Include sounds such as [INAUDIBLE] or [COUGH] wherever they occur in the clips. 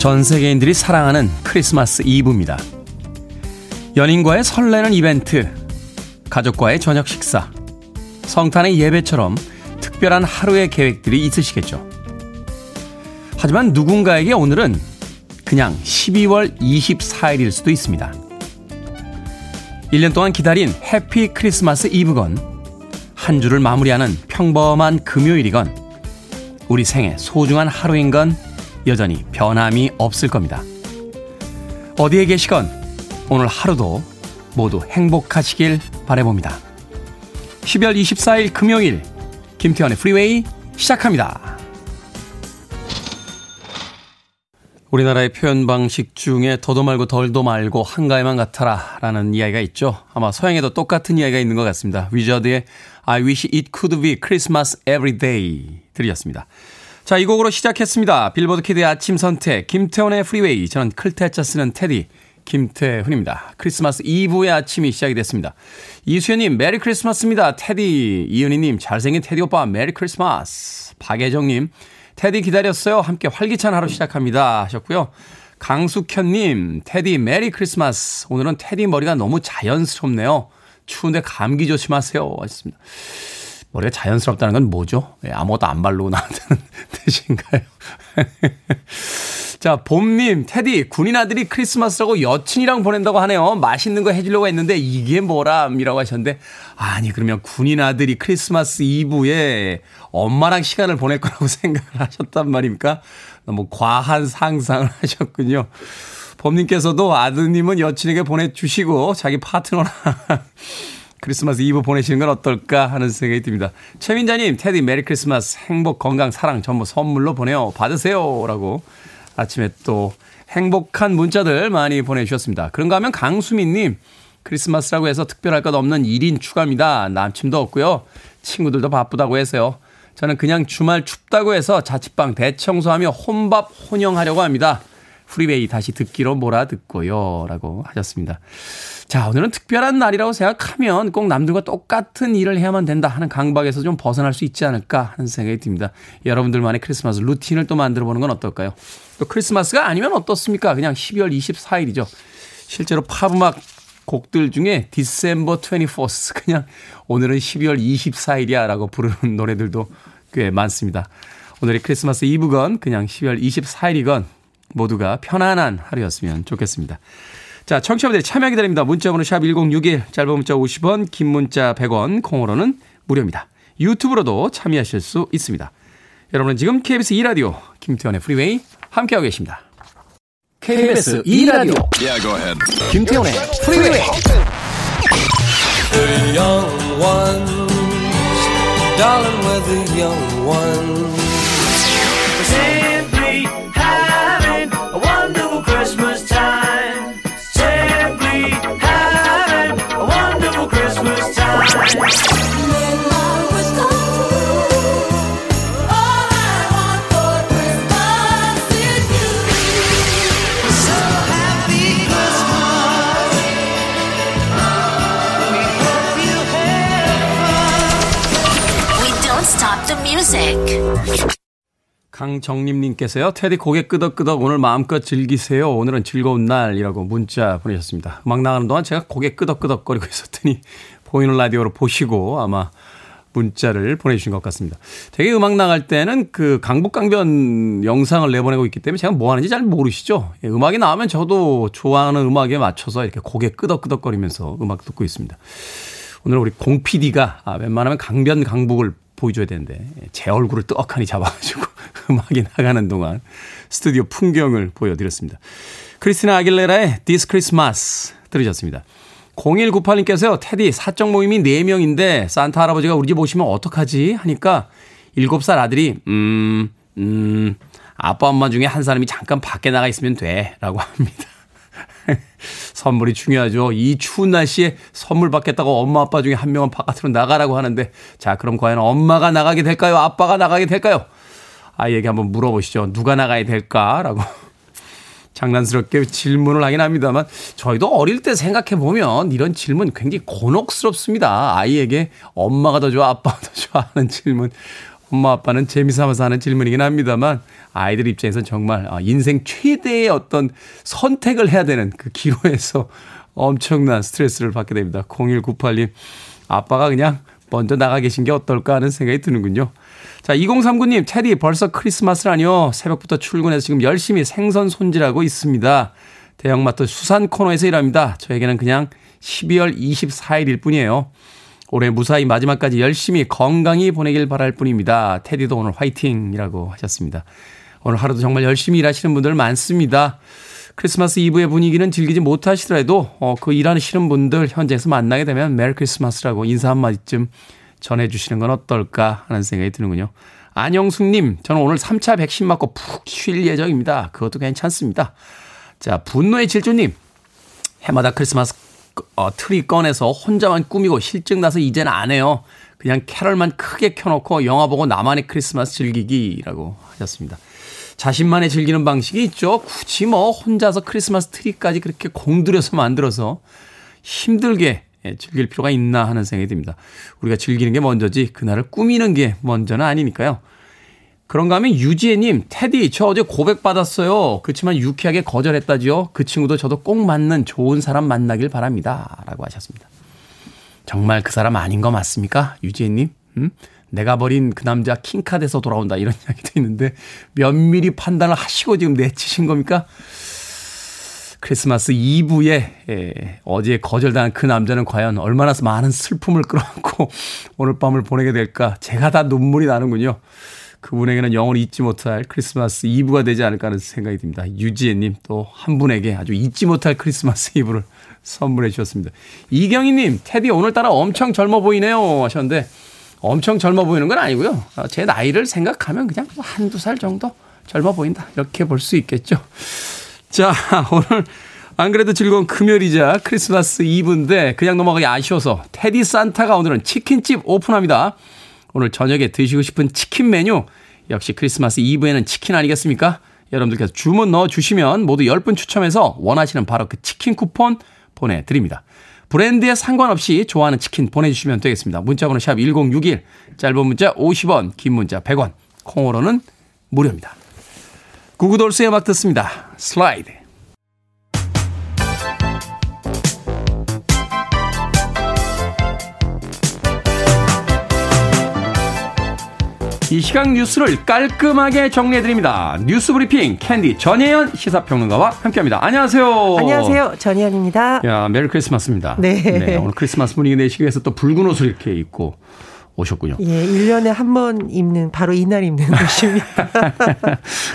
전 세계인들이 사랑하는 크리스마스 이브입니다. 연인과의 설레는 이벤트, 가족과의 저녁 식사, 성탄의 예배처럼 특별한 하루의 계획들이 있으시겠죠. 하지만 누군가에게 오늘은 그냥 12월 24일일 수도 있습니다. 1년 동안 기다린 해피 크리스마스 이브건, 한 주를 마무리하는 평범한 금요일이건, 우리 생애 소중한 하루인 건 여전히 변함이 없을 겁니다. 어디에 계시건 오늘 하루도 모두 행복하시길 바래봅니다. 12월 24일 금요일 김태훈의 프리웨이 시작합니다. 우리나라의 표현 방식 중에 더도 말고 덜도 말고 한가위만 같아라 라는 이야기가 있죠. 아마 서양에도 똑같은 이야기가 있는 것 같습니다. 위저드의 I wish it could be Christmas every day 들으셨습니다. 자, 이 곡으로 시작했습니다. 빌보드 kid의 아침 선택, 김태훈의 프리웨이. 저는 클 태 자 쓰는 테디, 김태훈입니다. 크리스마스 이브의 아침이 시작이 됐습니다. 이수연님, Merry Christmas입니다. 테디. 이은희님, 잘생긴 테디 오빠, Merry Christmas. 박예정님, 테디 기다렸어요. 함께 활기찬 하루 시작합니다. 하셨고요. 강숙현님, 테디 Merry Christmas. 오늘은 테디 머리가 너무 자연스럽네요. 추운데 감기 조심하세요. 하셨습니다. 머리가 자연스럽다는 건 뭐죠? 예, 아무것도 안 바르고 나왔다는 [LAUGHS] 뜻인가요? [LAUGHS] 자, 봄님, 테디, 군인 아들이 크리스마스라고 여친이랑 보낸다고 하네요. 맛있는 거 해주려고 했는데 이게 뭐람이라고 하셨는데, 아니, 그러면 군인 아들이 크리스마스 이브에 엄마랑 시간을 보낼 거라고 [LAUGHS] 생각을 하셨단 말입니까? 너무 과한 상상을 하셨군요. 봄님께서도 아드님은 여친에게 보내주시고, 자기 파트너랑 크리스마스 이브 보내시는 건 어떨까 하는 생각이 듭니다. 최민자님, 테디 Merry Christmas 행복, 건강, 사랑 전부 선물로 보내요. 받으세요. 라고 아침에 또 행복한 문자들 많이 보내주셨습니다. 그런가 하면 강수민님, 크리스마스라고 해서 특별할 것 없는 1인 추가입니다. 남친도 없고요. 친구들도 바쁘다고 해서요. 저는 그냥 주말 춥다고 해서 자취방 대청소하며 혼밥 혼영하려고 합니다. 프리베이 다시 듣기로 몰아듣고요. 라고 하셨습니다. 자, 오늘은 특별한 날이라고 생각하면 꼭 남들과 똑같은 일을 해야만 된다 하는 강박에서 좀 벗어날 수 있지 않을까 하는 생각이 듭니다. 여러분들만의 크리스마스 루틴을 또 만들어 보는 건 어떨까요? 또 크리스마스가 아니면 어떻습니까? 그냥 12월 24일이죠. 실제로 팝음악 곡들 중에 디셈버 24th 그냥 오늘은 12월 24일이야 라고 부르는 노래들도 꽤 많습니다. 오늘이 크리스마스 이브건 그냥 12월 24일이건 모두가 편안한 하루였으면 좋겠습니다. 자, 청취자분들 참여 기다립니다. 문자번호 샵 1061, 짧은 문자 50원, 긴 문자 100원, 콩으로는 무료입니다. 유튜브로도 참여하실 수 있습니다. 여러분은 지금 KBS 2라디오 김태훈의 프리웨이 함께하고 계십니다. KBS 2라디오 yeah, 김태훈의 프리웨이 The young ones, darling with the young ones 강정림님께서요, 테디 고개 끄덕끄덕 오늘 마음껏 즐기세요. 오늘은 즐거운 날이라고 문자 보내셨습니다. 음악 나가는 동안 제가 고개 끄덕끄덕거리고 있었더니 보이는 라디오로 보시고 아마 문자를 보내주신 것 같습니다. 되게 음악 나갈 때는 그 강북강변 영상을 내보내고 있기 때문에 제가 뭐 하는지 잘 모르시죠? 예, 음악이 나오면 저도 좋아하는 음악에 맞춰서 이렇게 고개 끄덕끄덕거리면서 음악 듣고 있습니다. 오늘 우리 공 PD가 아, 웬만하면 강변 강북을 보여줘야 되는데 제 얼굴을 떡하니 잡아가지고 [LAUGHS] 음악이 나가는 동안 스튜디오 풍경을 보여드렸습니다. 크리스티나 아길레라의 This Christmas 들으셨습니다. 0198님께서요, 테디, 사적 모임이 4명인데, 산타 할아버지가 우리 집 오시면 어떡하지? 하니까, 7살 아들이, 음, 음, 아빠 엄마 중에 한 사람이 잠깐 밖에 나가 있으면 돼. 라고 합니다. 선물이 중요하죠. 이 추운 날씨에 선물 받겠다고 엄마 아빠 중에 한 명은 바깥으로 나가라고 하는데 자 그럼 과연 엄마가 나가게 될까요? 아빠가 나가게 될까요? 아이에게 한번 물어보시죠. 누가 나가야 될까라고 [LAUGHS] 장난스럽게 질문을 하긴 합니다만 저희도 어릴 때 생각해 보면 이런 질문 굉장히 곤혹스럽습니다. 아이에게 엄마가 더 좋아 아빠가 더 좋아 하는 질문 엄마 아빠는 재미삼아서 하는 질문이긴 합니다만 아이들 입장에서는 정말 아, 인생 최대의 어떤 선택을 해야 되는 그 기로에서 [LAUGHS] 엄청난 스트레스를 받게 됩니다. 0198님 아빠가 그냥 먼저 나가 계신 게 어떨까 하는 생각이 드는군요. 자, 2039님, 테디 벌써 크리스마스라뇨. 새벽부터 출근해서 지금 열심히 생선 손질하고 있습니다. 대형마트 수산 코너에서 일합니다. 저에게는 그냥 12월 24일일 뿐이에요. 올해 무사히 마지막까지 열심히 건강히 보내길 바랄 뿐입니다. 테디도 오늘 화이팅이라고 하셨습니다. 오늘 하루도 정말 열심히 일하시는 분들 많습니다. 크리스마스 이브의 분위기는 즐기지 못하시더라도 어, 그 일하시는 분들 현장에서 만나게 되면 Merry Christmas라고 인사 한마디쯤 전해주시는 건 어떨까 하는 생각이 드는군요. 안영숙님, 저는 오늘 3차 백신 맞고 푹 쉴 예정입니다. 그것도 괜찮습니다. 자, 분노의 질주님, 해마다 크리스마스 어, 트리 꺼내서 혼자만 꾸미고 싫증 나서 이제는 안 해요. 그냥 캐럴만 크게 켜놓고 영화 보고 나만의 크리스마스 즐기기라고 하셨습니다. 자신만의 즐기는 방식이 있죠. 굳이 뭐 혼자서 크리스마스 트리까지 그렇게 공들여서 만들어서 힘들게 예, 즐길 필요가 있나 하는 생각이 듭니다. 우리가 즐기는 게 먼저지 그날을 꾸미는 게 먼저는 아니니까요. 그런가 하면 유지혜님, 테디, 저 어제 고백받았어요. 그렇지만 유쾌하게 거절했다지요. 그 친구도 저도 꼭 맞는 좋은 사람 만나길 바랍니다. 라고 하셨습니다. 정말 그 사람 아닌 거 맞습니까? 유지혜님? 음? 내가 버린 그 남자 킹카드에서 돌아온다. 이런 [LAUGHS] 이야기도 있는데 면밀히 판단을 하시고 지금 내치신 겁니까? 크리스마스 이브에 예, 어제 거절당한 그 남자는 과연 얼마나 많은 슬픔을 끌어안고 [LAUGHS] 오늘 밤을 보내게 될까? 제가 다 눈물이 나는군요. 그분에게는 영원히 잊지 못할 크리스마스 이브가 되지 않을까 하는 생각이 듭니다. 유지혜님 또 한 분에게 아주 잊지 못할 크리스마스 [LAUGHS] 이브를 선물해 주셨습니다. 이경희님, 테디 오늘따라 엄청 젊어 보이네요 하셨는데 엄청 젊어 보이는 건 아니고요. 어, 제 나이를 생각하면 그냥 한두 살 정도 젊어 보인다. 이렇게 볼 수 있겠죠. 자, [LAUGHS] 오늘 안 그래도 즐거운 금요일이자 크리스마스 이브인데 그냥 넘어가기 아쉬워서 테디 산타가 오늘은 치킨집 오픈합니다. 오늘 저녁에 드시고 싶은 치킨 메뉴 역시 크리스마스 이브에는 치킨 아니겠습니까? 여러분들께서 주문 넣어 주시면 모두 10분 추첨해서 원하시는 바로 그 치킨 쿠폰 보내드립니다. 브랜드에 상관없이 좋아하는 치킨 보내주시면 되겠습니다. 문자번호 샵 1061, 짧은 문자 50원, 긴 문자 100원, 콩으로는 무료입니다. 구구돌스의 음악 듣습니다. 슬라이드. 이 시각 뉴스를 깔끔하게 정리해드립니다. 뉴스 브리핑 캔디 전예현 시사평론가와 함께합니다. 안녕하세요. 안녕하세요. 전예현입니다. 야, Merry Christmas입니다. 네. 네. 오늘 크리스마스 분위기 내시기 위해서 또 붉은 옷을 이렇게 입고 오셨군요. 예, 1년에 한 번 입는 바로 이날 입는 [LAUGHS] 옷입니다.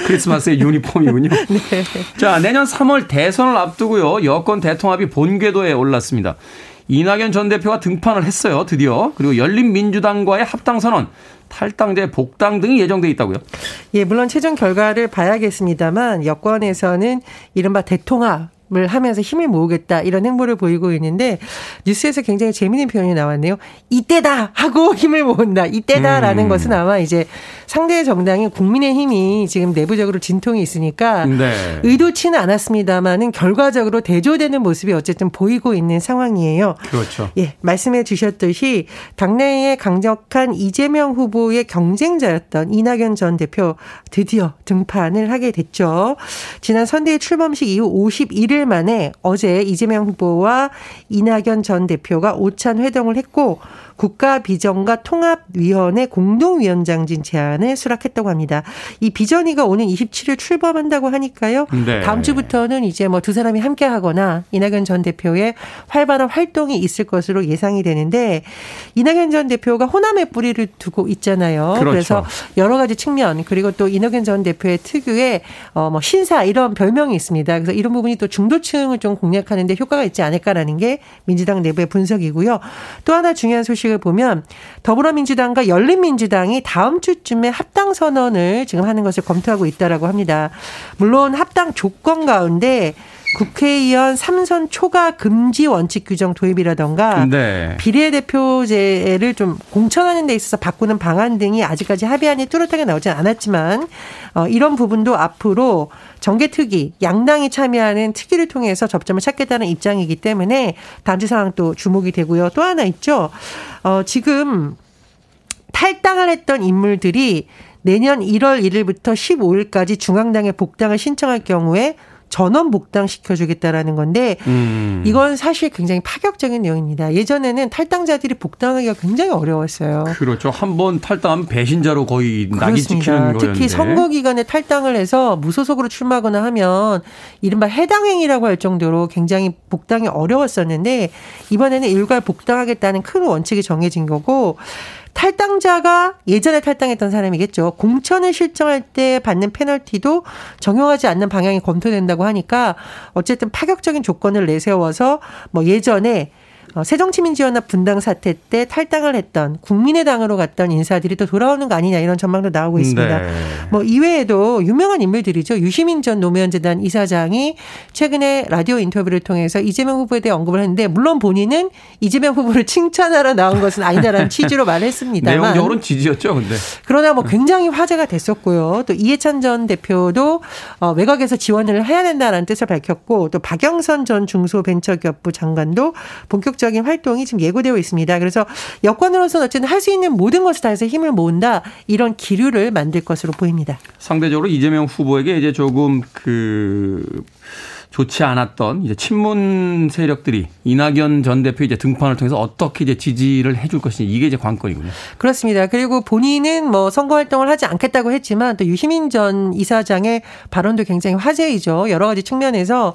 크리스마스의 유니폼이군요. [LAUGHS] 네. 자, 내년 3월 대선을 앞두고요. 여권 대통합이 본궤도에 올랐습니다. 이낙연 전 대표가 등판을 했어요. 드디어. 그리고 열린민주당과의 합당 선언, 탈당제 복당 등이 예정돼 있다고요? 예, 물론 최종 결과를 봐야겠습니다만 여권에서는 이른바 대통합 을 하면서 힘을 모으겠다 이런 행보를 보이고 있는데 뉴스에서 굉장히 재미있는 표현이 나왔네요. 이때다 하고 [LAUGHS] 힘을 모은다. 이때다라는 음. 것은 아마 이제 상대 정당인 국민의힘이 지금 내부적으로 진통이 있으니까 네. 의도치는 않았습니다만은 결과적으로 대조되는 모습이 어쨌든 보이고 있는 상황이에요. 그렇죠. 예, 말씀해 주셨듯이 당내에 강력한 이재명 후보의 경쟁자였던 이낙연 전 대표 드디어 등판을 하게 됐죠. 지난 선대위 출범식 이후 51일 1일 만에 어제 이재명 후보와 이낙연 전 대표가 오찬 회동을 했고 국가 비전과 통합위원회 공동위원장진 제안을 수락했다고 합니다. 이 비전위가 오는 27일 출범한다고 하니까요. 네. 다음 주부터는 이제 뭐 두 사람이 함께 하거나 이낙연 전 대표의 활발한 활동이 있을 것으로 예상이 되는데 이낙연 전 대표가 호남의 뿌리를 두고 있잖아요. 그렇죠. 그래서 여러 가지 측면 그리고 또 이낙연 전 대표의 특유의 어뭐 신사 이런 별명이 있습니다. 그래서 이런 부분이 또 중도층을 좀 공략하는데 효과가 있지 않을까라는 게 민주당 내부의 분석이고요. 또 하나 중요한 소식 소식을 보면 더불어민주당과 열린민주당이 다음 주쯤에 합당 선언을 지금 하는 것을 검토하고 있다라고 합니다. 물론 합당 조건 가운데 국회의원 삼선 초과 금지 원칙 규정 도입이라던가 네. 비례대표제를 좀 공천하는 데 있어서 바꾸는 방안 등이 아직까지 합의안이 뚜렷하게 나오지 않았지만 어, 이런 부분도 앞으로 정계특위 양당이 참여하는 특위를 통해서 접점을 찾겠다는 입장이기 때문에 단지 상황 또 주목이 되고요. 또 하나 있죠. 어, 지금 탈당을 했던 인물들이 내년 1월 1일부터 15일까지 중앙당에 복당을 신청할 경우에 전원 복당 시켜주겠다라는 건데 음. 이건 사실 굉장히 파격적인 내용입니다. 예전에는 탈당자들이 복당하기가 굉장히 어려웠어요. 그렇죠. 한 번 탈당하면 배신자로 거의 낙이 찍히는 거였는데. 특히 선거 기간에 탈당을 해서 무소속으로 출마하거나 하면 이른바 해당행위라고 할 정도로 굉장히 복당이 어려웠었는데 이번에는 일괄 복당하겠다는 큰 원칙이 정해진 거고 탈당자가 예전에 탈당했던 사람이겠죠. 공천을 실정할 때 받는 페널티도 적용하지 않는 방향이 검토된다고 하니까 어쨌든 파격적인 조건을 내세워서 뭐 예전에 어, 새정치민주연합 분당 사태 때 탈당을 했던 국민의당으로 갔던 인사들이 또 돌아오는 거 아니냐 이런 전망도 나오고 있습니다. 네. 뭐 이외에도 유명한 인물들이죠. 유시민 전 노무현재단 이사장이 최근에 라디오 인터뷰를 통해서 이재명 후보에 대해 언급을 했는데 물론 본인은 이재명 후보를 [LAUGHS] 칭찬하러 나온 것은 아니다라는 취지로 말했습니다만 내용적으로는 지지였죠. 근데 그러나 뭐 굉장히 화제가 됐었고요. 또 이해찬 전 대표도 어, 외곽에서 지원을 해야 된다라는 뜻을 밝혔고 또 박영선 전 중소벤처기업부 장관도 본격적으로 적극적인 활동이 지금 예고되어 있습니다. 그래서 여권으로서는 어쨌든 할 수 있는 모든 것을 다해서 힘을 모은다 이런 기류를 만들 것으로 보입니다. 상대적으로 이재명 후보에게 이제 조금 그 좋지 않았던 이제 친문 세력들이 이낙연 전 대표 이제 등판을 통해서 어떻게 이제 지지를 해줄 것인지 이게 이제 관건이군요. 그렇습니다. 그리고 본인은 뭐 선거 활동을 하지 않겠다고 했지만 또 유시민 전 이사장의 발언도 굉장히 화제이죠. 여러 가지 측면에서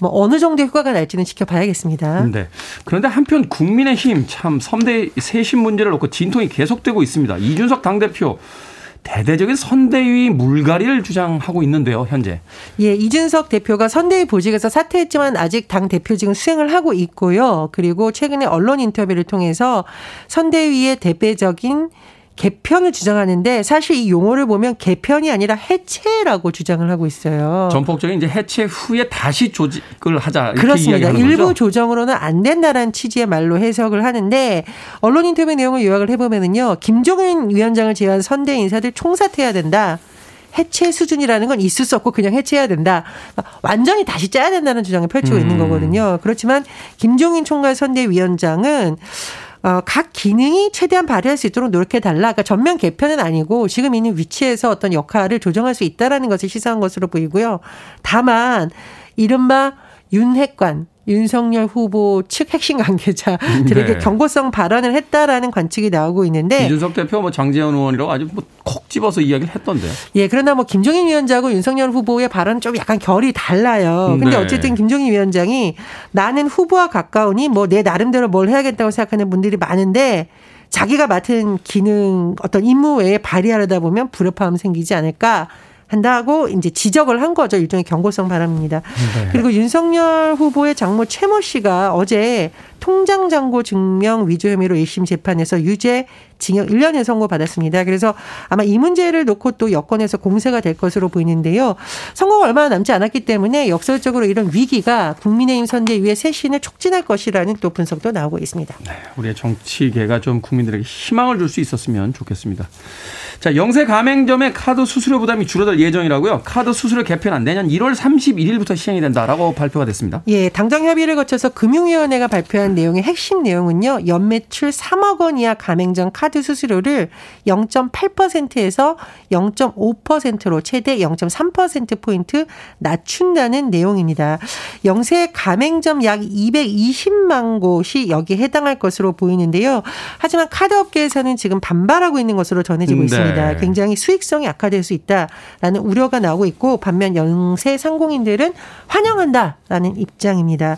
뭐 어느 정도의 효과가 날지는 지켜봐야겠습니다. 네. 그런데 한편 국민의힘 참 선대 세신 문제를 놓고 진통이 계속되고 있습니다. 이준석 당대표 대대적인 선대위 물갈이를 주장하고 있는데요, 현재. 예, 이준석 대표가 선대위 보직에서 사퇴했지만 아직 당 대표직은 수행을 하고 있고요. 그리고 최근에 언론 인터뷰를 통해서 선대위의 대대적인 개편을 주장하는데 사실 이 용어를 보면 개편이 아니라 해체라고 주장을 하고 있어요. 전폭적인 이제 해체 후에 다시 조직을 하자 그렇습니다. 일부 거죠? 조정으로는 안 된다라는 취지의 말로 해석을 하는데 언론 인터뷰 내용을 요약을 해보면은요. 김종인 위원장을 제외한 선대 인사들 총사퇴해야 된다. 해체 수준이라는 건 있을 수 없고 그냥 해체해야 된다. 완전히 다시 짜야 된다는 주장을 펼치고 음. 있는 거거든요. 그렇지만 김종인 총괄 선대위원장은 어, 각 기능이 최대한 발휘할 수 있도록 노력해 달라. 그러니까 전면 개편은 아니고 지금 있는 위치에서 어떤 역할을 조정할 수 있다라는 것을 시사한 것으로 보이고요. 다만 이른바 윤핵관 윤석열 후보 측 핵심 관계자들에게 네. 경고성 발언을 했다라는 관측이 나오고 있는데 이준석 대표 뭐 장재현 의원이라고 아주 뭐콕 집어서 이야기를 했던데요. 예, 그러나 뭐 김종인 위원장하고 윤석열 후보의 발언은 좀 약간 결이 달라요. 근데 네. 어쨌든 김종인 위원장이 나는 후보와 가까우니 뭐 내 나름대로 뭘 해야겠다고 생각하는 분들이 많은데 자기가 맡은 기능 어떤 임무 외에 발휘하려다 보면 불협화음 생기지 않을까 한다고 이제 지적을 한 거죠. 일종의 경고성 발언입니다. 네. 그리고 윤석열 후보의 장모 최모 씨가 어제 통장 잔고 증명 위조 혐의로 1심 재판에서 유죄 징역 1년을 선고받았습니다. 그래서 아마 이 문제를 놓고 또 여권에서 공세가 될 것으로 보이는데요. 선거가 얼마 남지 않았기 때문에 역설적으로 이런 위기가 국민의힘 선대위의 쇄신을 촉진할 것이라는 또 분석도 나오고 있습니다. 네, 우리의 정치계가 좀 국민들에게 희망을 줄 수 있었으면 좋겠습니다. 자, 영세 가맹점의 카드 수수료 부담이 줄어들 예정이라고요. 카드 수수료 개편안 내년 1월 31일부터 시행이 된다라고 발표가 됐습니다. 예, 당정 협의를 거쳐서 금융위원회가 발표한 내용의 핵심 내용은요. 연매출 3억 원 이하 가맹점 카드 수수료를 0.8%에서 0.5%로 최대 0.3% 포인트 낮춘다는 내용입니다. 영세 가맹점 약 220만 곳이 여기에 해당할 것으로 보이는데요. 하지만 카드 업계에서는 지금 반발하고 있는 것으로 전해지고 네. 있습니다. 굉장히 수익성이 악화될 수 있다라는 우려가 나오고 있고 반면 영세 상공인들은 환영한다라는 입장입니다.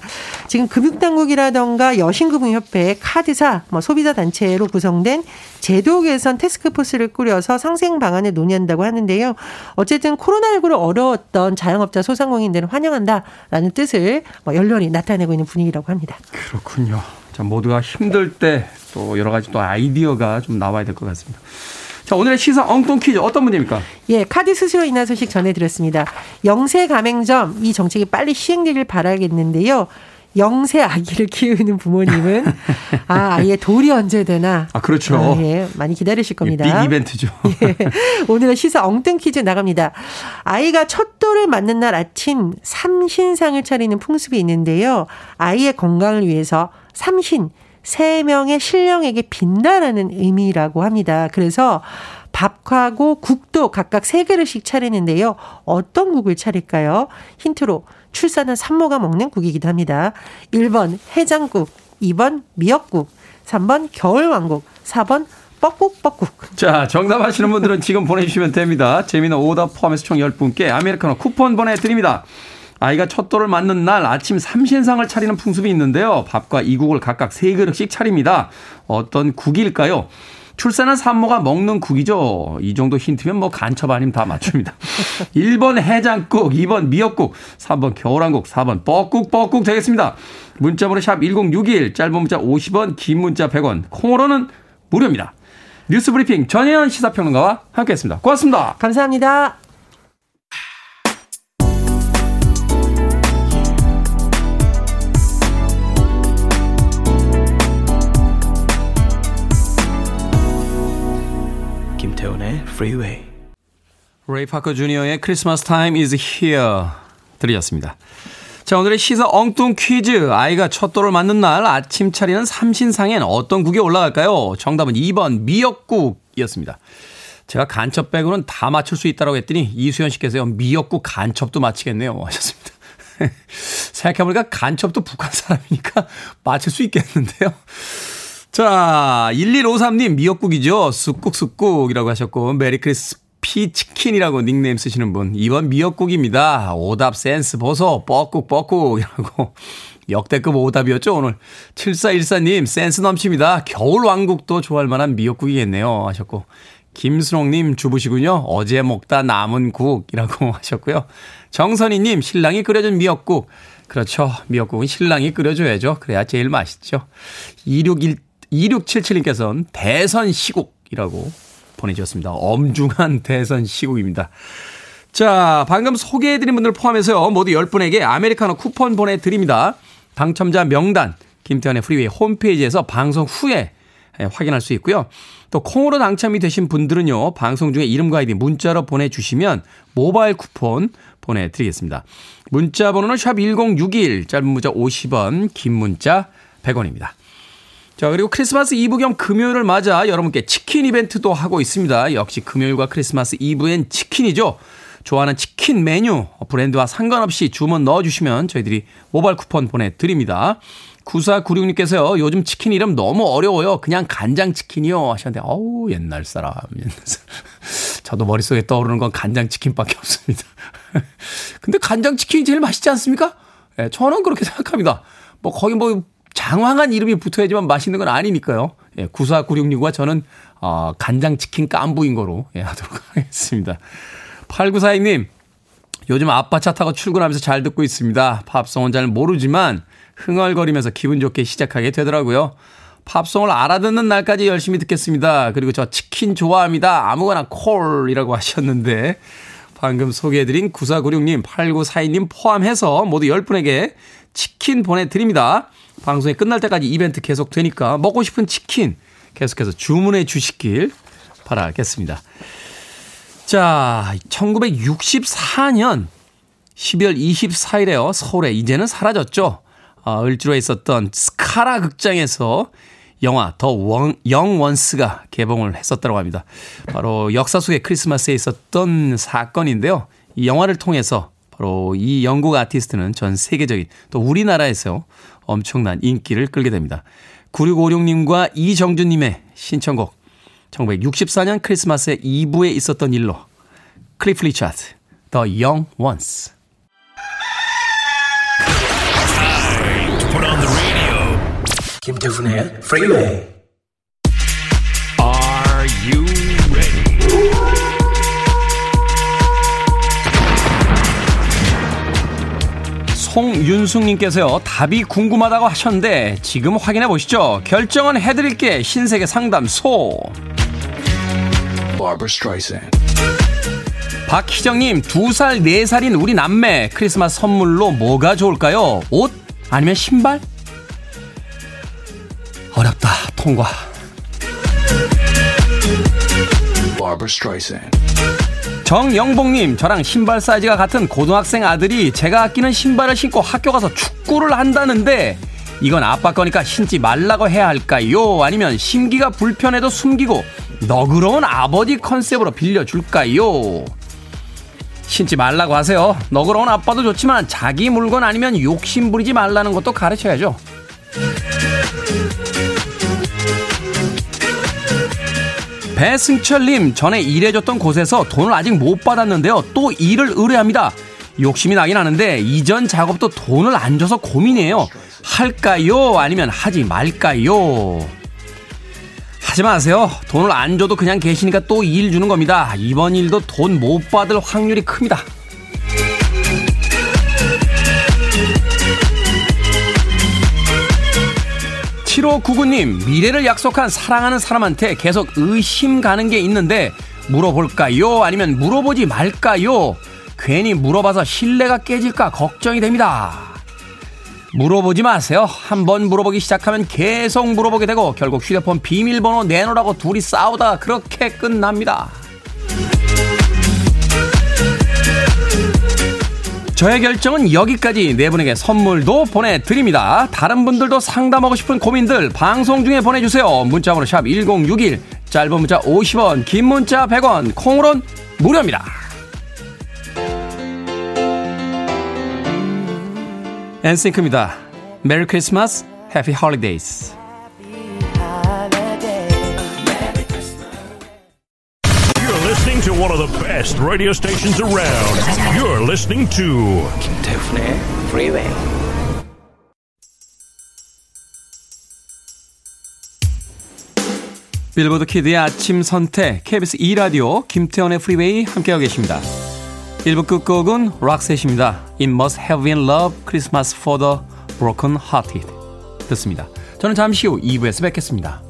지금 금융당국이라던가 여신금융협회, 카드사, 뭐 소비자 단체로 구성된 제도 개선 테스크포스를 꾸려서 상생 방안을 논의한다고 하는데요. 어쨌든 코로나19로 어려웠던 자영업자 소상공인들은 환영한다라는 뜻을 뭐 열렬히 나타내고 있는 분위기라고 합니다. 그렇군요. 자, 모두가 힘들 때 또 여러 가지 또 아이디어가 좀 나와야 될 것 같습니다. 자, 오늘의 시사 엉뚱 퀴즈 어떤 문제입니까? 예, 카드 수수료 인하 소식 전해드렸습니다. 영세 가맹점 이 정책이 빨리 시행되길 바라겠는데요. 영세 아기를 키우는 부모님은 [LAUGHS] 아 아이의 돌이 언제 되나? 아 그렇죠. 아, 예 많이 기다리실 겁니다. 빅 이벤트죠. [LAUGHS] 예, 오늘의 시사 엉뚱 퀴즈 나갑니다. 아이가 첫 돌을 맞는 날 아침 삼신상을 차리는 풍습이 있는데요. 아이의 건강을 위해서 삼신 세 명의 신령에게 빈다라는 의미라고 합니다. 그래서 밥하고 국도 각각 세 그릇씩 차리는데요. 어떤 국을 차릴까요? 힌트로 출산한 산모가 먹는 국이기도 합니다. 1번 해장국, 2번 미역국, 3번 겨울왕국, 4번 뻐꾹뻐꾹. 자, 정답 하시는 분들은 지금 보내주시면 됩니다. 재미는 오답 포함해서 총 10분께 아메리카노 쿠폰 보내드립니다. 아이가 첫 돌을 맞는 날 아침 삼신상을 차리는 풍습이 있는데요. 밥과 이국을 각각 세 그릇씩 차립니다. 어떤 국일까요? 출산한 산모가 먹는 국이죠. 이 정도 힌트면 뭐 간첩 아니면 다 맞춥니다. [LAUGHS] 1번 해장국, 2번 미역국, 3번 겨울왕국, 4번 뻐국 뻐국 되겠습니다. 문자번호 샵 1061, 짧은 문자 50원, 긴 문자 100원, 콩으로는 무료입니다. 뉴스브리핑 전혜연 시사평론가와 함께했습니다. 고맙습니다. 감사합니다. Freeway. 레이 파커 주니어의 Christmas Time is Here 들으셨습니다. 자, 오늘의 시사 엉뚱 퀴즈. 아이가 첫 돌을 맞는 날 아침 차리는 삼신상엔 어떤 국이 올라갈까요? 정답은 2번 미역국이었습니다. 제가 간첩 빼고는 다 맞출 수 있다고 했더니 이수연 씨께서요. 미역국 간첩도 맞히겠네요. 하셨습니다. [LAUGHS] 생각해보니까 간첩도 북한 사람이니까 [LAUGHS] 맞출 수 있겠는데요. 자, 1153님 미역국이죠. 쑥국쑥국이라고 하셨고 Merry Crispy 치킨이라고 닉네임 쓰시는 분. 이번 미역국입니다. 오답 센스 보소. 뻐꾹 뻐꾹이라고. 역대급 오답이었죠, 오늘. 7414님, 센스 넘칩니다. 겨울 왕국도 좋아할 만한 미역국이겠네요. 하셨고. 김순옥님, 주부시군요. 어제 먹다 남은 국이라고 [LAUGHS] 하셨고요. 정선희님, 신랑이 끓여준 미역국. 그렇죠. 미역국은 신랑이 끓여줘야죠. 그래야 제일 맛있죠. 261, 2677님께서는 대선 시국이라고 보내주셨습니다. 엄중한 대선 시국입니다. 자, 방금 소개해드린 분들 포함해서요, 모두 10분에게 아메리카노 쿠폰 보내드립니다. 당첨자 명단, 김태훈의 프리웨이 홈페이지에서 방송 후에 확인할 수 있고요. 또 콩으로 당첨이 되신 분들은요, 방송 중에 이름과 아이디 문자로 보내주시면 모바일 쿠폰 보내드리겠습니다. 문자 번호는 샵 1061, 짧은 문자 50원, 긴 문자 100원입니다. 자, 그리고 크리스마스 이브 겸 금요일을 맞아 여러분께 치킨 이벤트도 하고 있습니다. 역시 금요일과 크리스마스 이브엔 치킨이죠. 좋아하는 치킨 메뉴, 브랜드와 상관없이 주문 넣어주시면 저희들이 모바일 쿠폰 보내드립니다. 9496님께서요, 요즘 치킨 이름 너무 어려워요. 그냥 간장치킨이요. 하셨는데, 어우, 옛날 사람. [LAUGHS] 저도 머릿속에 떠오르는 건 간장치킨밖에 없습니다. [LAUGHS] 근데 간장치킨이 제일 맛있지 않습니까? 예, 저는 그렇게 생각합니다. 뭐, 거기 뭐, 장황한 이름이 붙어야지만 맛있는 건 아니니까요. 예, 9496님과 저는 어, 간장치킨 깐부인 거로 예, 하도록 [LAUGHS] 하겠습니다. 8942님, 요즘 아빠 차 타고 출근하면서 잘 듣고 있습니다. 팝송은 잘 모르지만 흥얼거리면서 기분 좋게 시작하게 되더라고요. 팝송을 알아듣는 날까지 열심히 듣겠습니다. 그리고 저 치킨 좋아합니다. 아무거나 콜이라고 하셨는데 방금 소개해드린 9496님, 8942님 포함해서 모두 10분에게 치킨 보내드립니다. 방송이 끝날 때까지 이벤트 계속 되니까 먹고 싶은 치킨 계속해서 주문해 주시길 바라겠습니다. 자, 1964년 12월 24일에요. 서울에 이제는 사라졌죠. 어, 을지로에 있었던 스카라 극장에서 영화 더 원, 영원스가 개봉을 했었다고 합니다. 바로 역사 속의 크리스마스에 있었던 사건인데요. 이 영화를 통해서 바로 이 영국 아티스트는 전 세계적인 또 우리나라에서 엄청난 인기를 끌게 됩니다. 9656님과 이정준님의 신청곡 1964년 크리스마스의 2부에 있었던 일로 클리프 리차드 The Young Ones 김태훈의 프리웨이 송윤숙님께서요, 답이 궁금하다고 하셨는데, 지금 확인해 보시죠. 결정은 해드릴게. 신세계 상담소. 박희정님, 두 살, 네 살인 우리 남매. 크리스마스 선물로 뭐가 좋을까요? 옷? 아니면 신발? 어렵다. 통과. 정영복님, 저랑 신발 사이즈가 같은 고등학생 아들이 제가 아끼는 신발을 신고 학교 가서 축구를 한다는데 이건 아빠 거니까 신지 말라고 해야 할까요? 아니면 심기가 불편해도 숨기고 너그러운 아버지 컨셉으로 빌려줄까요? 신지 말라고 하세요. 너그러운 아빠도 좋지만 자기 물건 아니면 욕심 부리지 말라는 것도 가르쳐야죠. 배승철님, 전에 일해줬던 곳에서 돈을 아직 못 받았는데요. 또 일을 의뢰합니다. 욕심이 나긴 하는데 이전 작업도 돈을 안 줘서 고민이에요. 할까요? 아니면 하지 말까요? 하지 마세요. 돈을 안 줘도 그냥 계시니까 또 일 주는 겁니다. 이번 일도 돈 못 받을 확률이 큽니다. 7599님, 미래를 약속한 사랑하는 사람한테 계속 의심 가는 게 있는데 물어볼까요? 아니면 물어보지 말까요? 괜히 물어봐서 신뢰가 깨질까 걱정이 됩니다. 물어보지 마세요. 한번 물어보기 시작하면 계속 물어보게 되고 결국 휴대폰 비밀번호 내놓으라고 둘이 싸우다가 그렇게 끝납니다. 저의 결정은 여기까지 네 분에게 선물도 보내드립니다. 다른 분들도 상담하고 싶은 고민들 방송 중에 보내주세요. 문자번호 샵 1061, 짧은 문자 50원, 긴 문자 100원, 콩으론 무료입니다. 엔싱크입니다. 메리 크리스마스, 해피 홀리데이스. Listening to one of the best radio stations around. You're listening to 김태훈의 Freeway. 빌보드 kid의 아침 선택 KBS 2 라디오 김태훈의 프리웨이 함께하고 계십니다. 1부 끝곡은 락셋입니다. It must have been love Christmas for the broken hearted 듣습니다. 저는 잠시 후 2부에서 뵙겠습니다.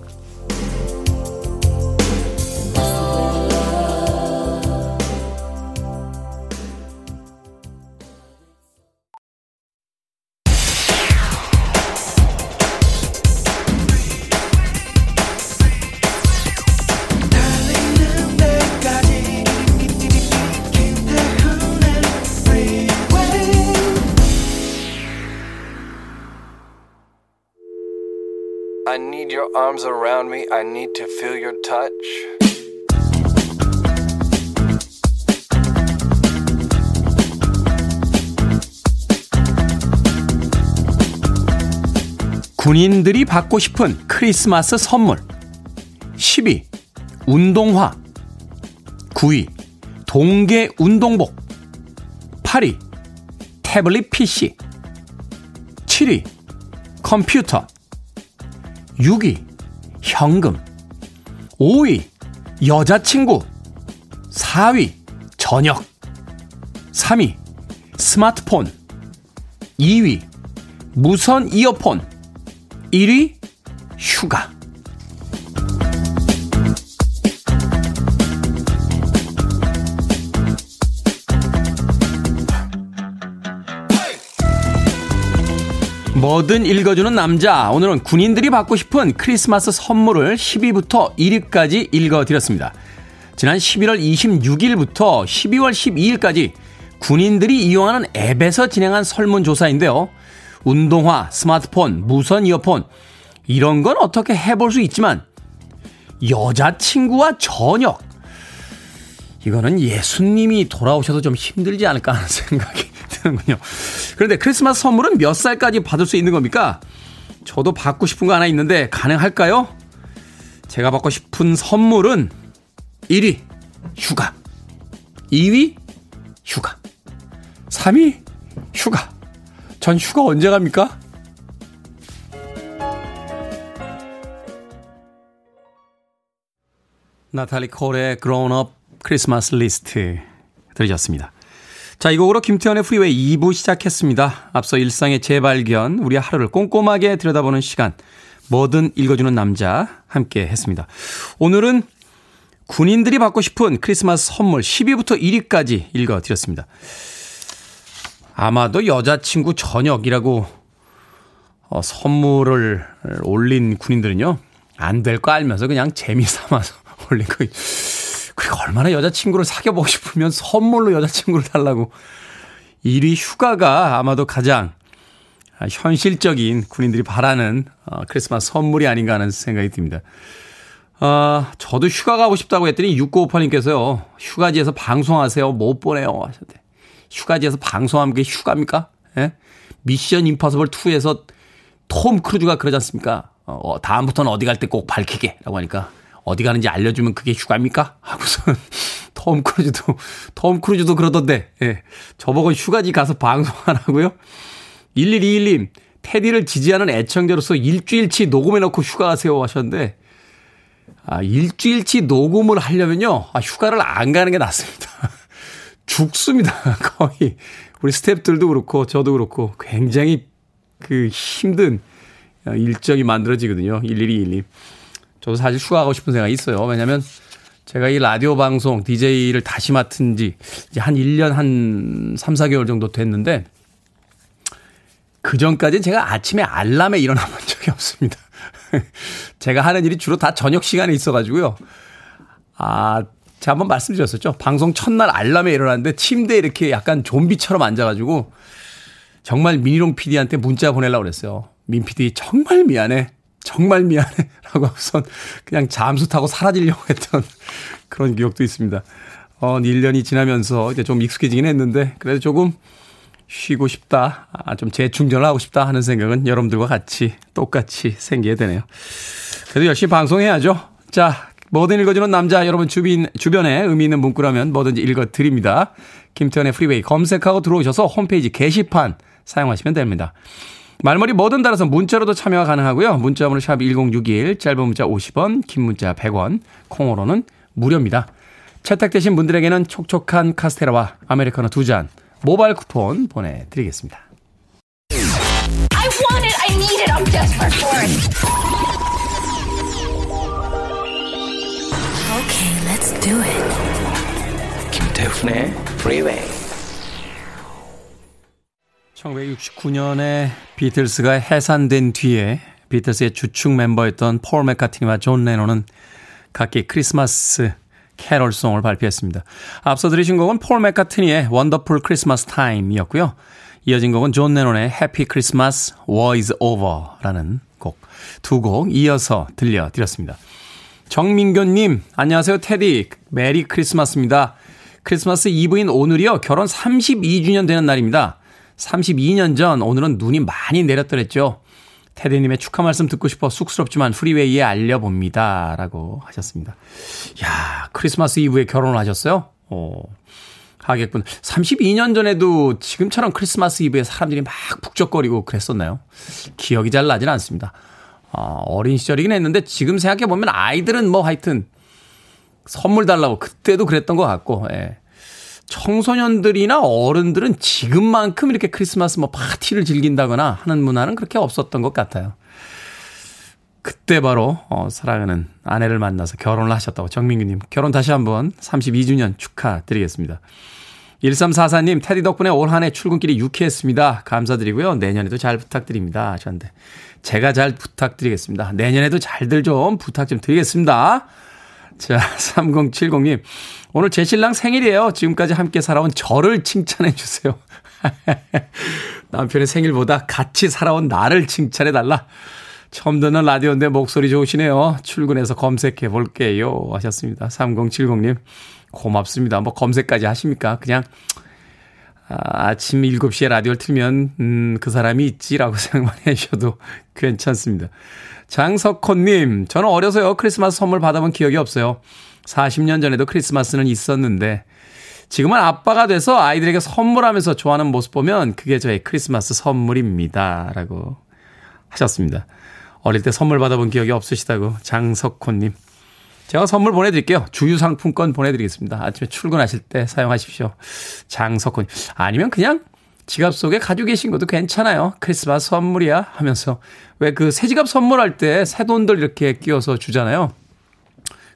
Arms around me. I need to feel your touch. 군인들이 받고 싶은 크리스마스 선물 10위 운동화 9위 동계 운동복 8위 태블릿 PC 7위 컴퓨터 6위 현금. 5위 여자친구. 4위 저녁. 3위 스마트폰. 2위 무선 이어폰. 1위 휴가 뭐든 읽어주는 남자. 오늘은 군인들이 받고 싶은 크리스마스 선물을 10위부터 1위까지 읽어드렸습니다. 지난 11월 26일부터 12월 12일까지 군인들이 이용하는 앱에서 진행한 설문조사인데요. 운동화, 스마트폰, 무선 이어폰, 이런 건 어떻게 해볼 수 있지만, 여자친구와 저녁, 이거는 예수님이 돌아오셔도 좀 힘들지 않을까 하는 [LAUGHS] 생각이 드는군요. 그런데 크리스마스 선물은 몇 살까지 받을 수 있는 겁니까? 저도 받고 싶은 거 하나 있는데 가능할까요? 제가 받고 싶은 선물은 1위 휴가 2위 휴가 3위 휴가 전 휴가 언제 갑니까? 나탈리 콜의 Grown Up Christmas List 들으셨습니다. 자, 이 곡으로 김태훈의 프리웨이 2부 시작했습니다. 앞서 일상의 재발견, 우리 하루를 꼼꼼하게 들여다보는 시간, 뭐든 읽어주는 남자 함께 했습니다. 오늘은 군인들이 받고 싶은 크리스마스 선물 10위부터 1위까지 읽어드렸습니다. 아마도 여자친구 저녁이라고 어, 선물을 올린 군인들은요, 안 될 거 알면서 그냥 재미 삼아서 [LAUGHS] 올린 거. 그리고 얼마나 여자친구를 사귀어보고 싶으면 선물로 여자친구를 달라고. 1위 휴가가 아마도 가장 아, 현실적인 군인들이 바라는 어, 크리스마스 선물이 아닌가 하는 생각이 듭니다. 아, 저도 휴가 가고 싶다고 했더니 6958님께서요. 휴가지에서 방송하세요. 못 보내요. 하셨대. 휴가지에서 방송하면 그게 휴가입니까? 예? 미션 임파서블 2에서 톰 크루즈가 그러지 않습니까? 어, 다음부터는 어디 갈 때 꼭 밝히게. 라고 하니까 어디 가는지 알려주면 그게 휴가입니까? 하고선 [LAUGHS] 톰 크루즈도, 톰 크루즈도 그러던데, 예. 저보고 휴가지 가서 방송하라고요? 1121님, 테디를 지지하는 애청자로서 일주일치 녹음해놓고 휴가 가세요 하셨는데, 아, 일주일치 녹음을 하려면요, 아, 휴가를 안 가는 게 낫습니다. [LAUGHS] 죽습니다, [LAUGHS] 거의. 우리 스탭들도 그렇고, 저도 그렇고, 굉장히 그 힘든 일정이 만들어지거든요. 1121님. 저도 사실 휴가 가고 싶은 생각이 있어요. 왜냐면 제가 이 라디오 방송 DJ를 다시 맡은 지 이제 한 1년 한 3, 4개월 정도 됐는데 그 전까지는 제가 아침에 알람에 일어나 본 [LAUGHS] 적이 없습니다. [LAUGHS] 제가 하는 일이 주로 다 저녁 시간에 있어가지고요. 아, 제가 한번 말씀드렸었죠. 방송 첫날 알람에 일어났는데 침대에 이렇게 약간 좀비처럼 앉아가지고 정말 미니롱 PD한테 문자 보내려고 그랬어요. 민 PD 정말 미안해. 정말 미안해. 라고 우선 그냥 잠수 타고 사라지려고 했던 그런 기억도 있습니다. 어, 1년이 지나면서 이제 좀 익숙해지긴 했는데 그래도 조금 쉬고 싶다. 아, 좀 재충전을 하고 싶다 하는 생각은 여러분들과 같이 똑같이 생기게 되네요. 그래도 열심히 방송해야죠. 자, 뭐든 읽어주는 남자 여러분 주변, 주변에 의미 있는 문구라면 뭐든지 읽어드립니다. 김태훈의 프리웨이 검색하고 들어오셔서 홈페이지 게시판 사용하시면 됩니다. 말머리 뭐든 달아서 문자로도 참여가 가능하고요. 문자번호 샵 1061, 짧은 문자 50원, 긴 문자 100원, 콩으로는 무료입니다. 채택되신 분들에게는 촉촉한 카스테라와 아메리카노 두 잔 모바일 쿠폰 보내드리겠습니다. I want it. I need it. I'm desperate for it. Okay, let's do it. 김태훈의 Freeway. 1969년에 비틀스가 해산된 뒤에 비틀스의 주축 멤버였던 폴 맥카트니와 존 레논은 각기 크리스마스 캐럴송을 발표했습니다. 앞서 들으신 곡은 폴 맥카트니의 Wonderful Christmas Time이었고요. 이어진 곡은 존 레논의 Happy Christmas War is Over라는 곡. 두 곡 이어서 들려드렸습니다. 정민교님, 안녕하세요, 테디. 메리 크리스마스입니다. 크리스마스 이브인 오늘이요. 결혼 32주년 되는 날입니다. 32년 전 오늘은 눈이 많이 내렸더랬죠. 테디님의 축하 말씀 듣고 싶어 쑥스럽지만 프리웨이에 알려봅니다. 라고 하셨습니다. 야 크리스마스 이브에 결혼을 하셨어요? 어, 하객분. 32년 전에도 지금처럼 크리스마스 이브에 사람들이 막 북적거리고 그랬었나요? 기억이 잘 나진 않습니다. 어, 어린 시절이긴 했는데 지금 생각해보면 아이들은 뭐 하여튼 선물 달라고 그때도 그랬던 것 같고, 예. 청소년들이나 어른들은 지금만큼 이렇게 크리스마스 뭐 파티를 즐긴다거나 하는 문화는 그렇게 없었던 것 같아요. 그때 바로 어, 사랑하는 아내를 만나서 결혼을 하셨다고 정민규님 결혼 다시 한번 32주년 축하드리겠습니다. 1344님 테디 덕분에 올 한 해 출근길이 유쾌했습니다. 감사드리고요. 내년에도 잘 부탁드립니다 하셨는데 제가 잘 부탁드리겠습니다. 내년에도 잘들 좀 부탁 좀 드리겠습니다. 자 [LAUGHS] 3070님 오늘 제 신랑 생일이에요. 지금까지 함께 살아온 저를 칭찬해 주세요. [LAUGHS] 남편의 생일보다 같이 살아온 나를 칭찬해 달라. 처음 듣는 라디오인데 목소리 좋으시네요. 출근해서 검색해 볼게요. 하셨습니다. 3070님. 고맙습니다. 뭐 검색까지 하십니까? 그냥 아, 아침 7시에 라디오를 틀면 음, 그 사람이 있지라고 [LAUGHS] 생각만 해주셔도 괜찮습니다. 장석호님, 저는 어려서요 크리스마스 선물 받아본 기억이 없어요. 40년 전에도 크리스마스는 있었는데 지금은 아빠가 돼서 아이들에게 선물하면서 좋아하는 모습 보면 그게 저의 크리스마스 선물입니다. 라고 하셨습니다. 어릴 때 선물 받아본 기억이 없으시다고 장석호님. 제가 선물 보내드릴게요. 주유상품권 보내드리겠습니다. 아침에 출근하실 때 사용하십시오. 장석호님. 아니면 그냥 지갑 속에 가지고 계신 것도 괜찮아요. 크리스마스 선물이야 하면서 왜 그 새 지갑 선물할 때 새 돈들 이렇게 끼워서 주잖아요.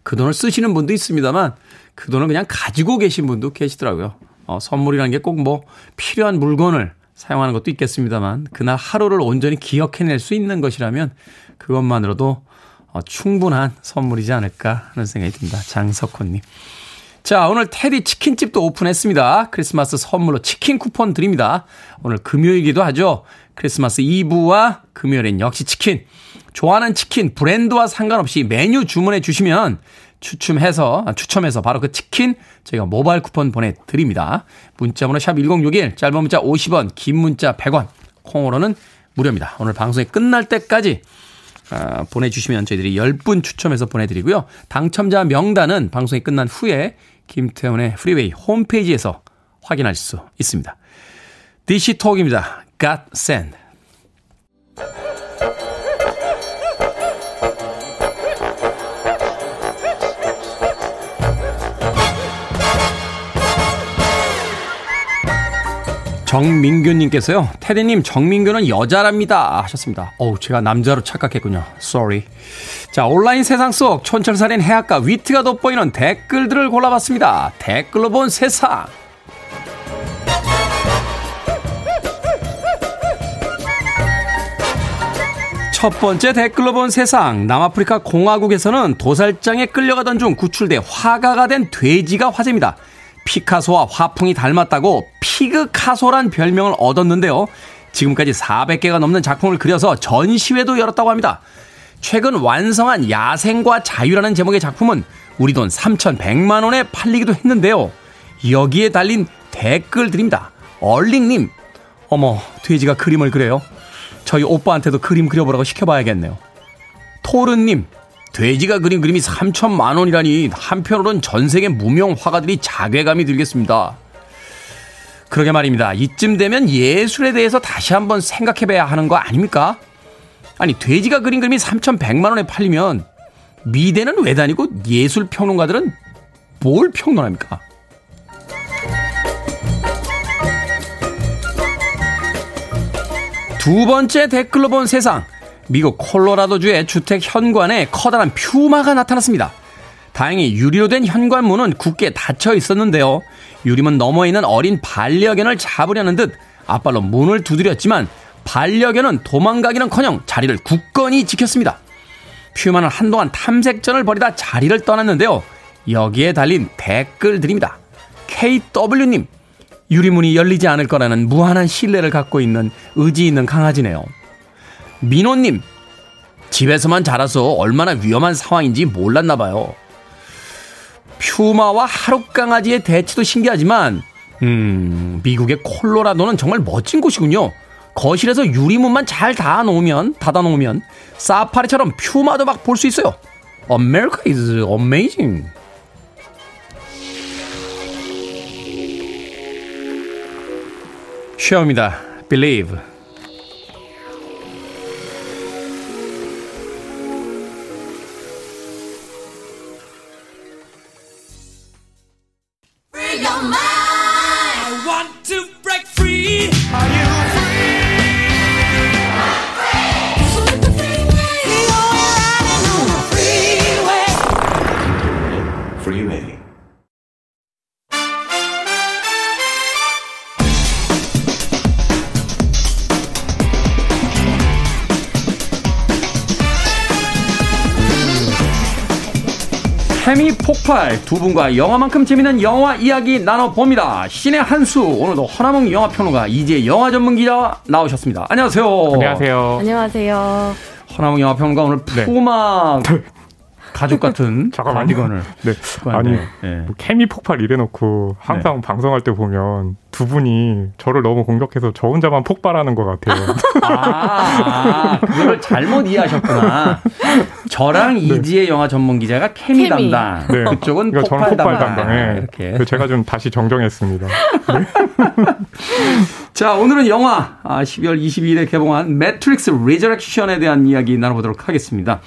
그 돈을 쓰시는 분도 있습니다만 그 돈을 그냥 가지고 계신 분도 계시더라고요. 어, 선물이라는 게 꼭 뭐 필요한 물건을 사용하는 것도 있겠습니다만 그날 하루를 온전히 기억해낼 수 있는 것이라면 그것만으로도 어, 충분한 선물이지 않을까 하는 생각이 듭니다. 장석호님. 자, 오늘 테디 치킨집도 오픈했습니다. 크리스마스 선물로 치킨 쿠폰 드립니다. 오늘 금요일이기도 하죠. 크리스마스 이브와 금요일엔 역시 치킨. 좋아하는 치킨 브랜드와 상관없이 메뉴 주문해 주시면 추첨해서 아, 추첨해서 바로 그 치킨 저희가 모바일 쿠폰 보내드립니다. 문자번호 샵 1061 짧은 문자 50원 긴 문자 100원 콩으로는 무료입니다. 오늘 방송이 끝날 때까지 아, 보내주시면 저희들이 10분 추첨해서 보내드리고요. 당첨자 명단은 방송이 끝난 후에 김태훈의 프리웨이 홈페이지에서 확인할 수 있습니다. DC톡입니다. God Send. 정민규님께서요, 테디님, 정민규는 여자랍니다. 하셨습니다. 어우, 제가 남자로 착각했군요. Sorry. 자, 온라인 세상 속 촌철살인 해학과 위트가 돋보이는 댓글들을 골라봤습니다. 댓글로 본 세상. 첫 번째 댓글로 본 세상. 남아프리카 공화국에서는 도살장에 끌려가던 중 구출돼 화가가 된 돼지가 화제입니다. 피카소와 화풍이 닮았다고 피그카소란 별명을 얻었는데요. 지금까지 400개가 넘는 작품을 그려서 전시회도 열었다고 합니다. 최근 완성한 야생과 자유라는 제목의 작품은 우리 돈 3,100만 원에 팔리기도 했는데요. 여기에 달린 댓글들입니다. 얼링님, 어머, 돼지가 그림을 그려요. 저희 오빠한테도 그림 그려보라고 시켜봐야겠네요. 토르님, 돼지가 그린 그림이 3천만 원이라니 한편으론 전 세계 무명 화가들이 자괴감이 들겠습니다. 그러게 말입니다. 이쯤 되면 예술에 대해서 다시 한번 생각해 봐야 하는 거 아닙니까? 아니 돼지가 그린 그림이 3,100만 원에 팔리면 미대는 왜 다니고 예술 평론가들은 뭘 평론합니까? 두 번째 댓글로 본 세상. 미국 콜로라도주의 주택 현관에 커다란 퓨마가 나타났습니다. 다행히 유리로 된 현관문은 굳게 닫혀 있었는데요. 유리문 너머에 있는 어린 반려견을 잡으려는 듯 앞발로 문을 두드렸지만 반려견은 도망가기는커녕 자리를 굳건히 지켰습니다. 퓨마는 한동안 탐색전을 벌이다 자리를 떠났는데요. 여기에 달린 댓글들입니다. KW님, 유리문이 열리지 않을 거라는 무한한 신뢰를 갖고 있는 의지 있는 강아지네요. 민호님, 집에서만 자라서 얼마나 위험한 상황인지 몰랐나 봐요. 퓨마와 하룻강아지의 대치도 신기하지만, 음, 미국의 콜로라도는 정말 멋진 곳이군요. 거실에서 유리문만 잘 닫아 놓으면, 닫아 놓으면, 사파리처럼 퓨마도 막 볼 수 있어요. America is amazing. 쉐어입니다. Believe. 케미 폭발 두 분과 영화만큼 재밌는 영화 이야기 나눠봅니다. 신의 한수 오늘도 허나몽 영화 평론가 이제 영화 전문 기자 나오셨습니다. 안녕하세요. 안녕하세요. 안녕하세요. 허나몽 영화 평론가 오늘 네. 푸마 네. 가죽 같은 [LAUGHS] 가디건을. 네. 아니 네. 뭐 케미 폭발 이래놓고 항상 네. 방송할 때 보면 두 분이 저를 너무 공격해서 저 혼자만 폭발하는 것 같아요. 아, [LAUGHS] 아 그걸 잘못 이해하셨구나. 저랑 네. 이지혜 영화 전문 기자가 케미, 케미. 담당. 네. 그쪽은 그러니까 폭발, 폭발 담당. 네. 이렇게. 제가 좀 다시 정정했습니다. 네. [LAUGHS] 자, 오늘은 영화 12월 아, 22일에 개봉한 매트릭스 리저렉션에 대한 이야기 나눠보도록 하겠습니다.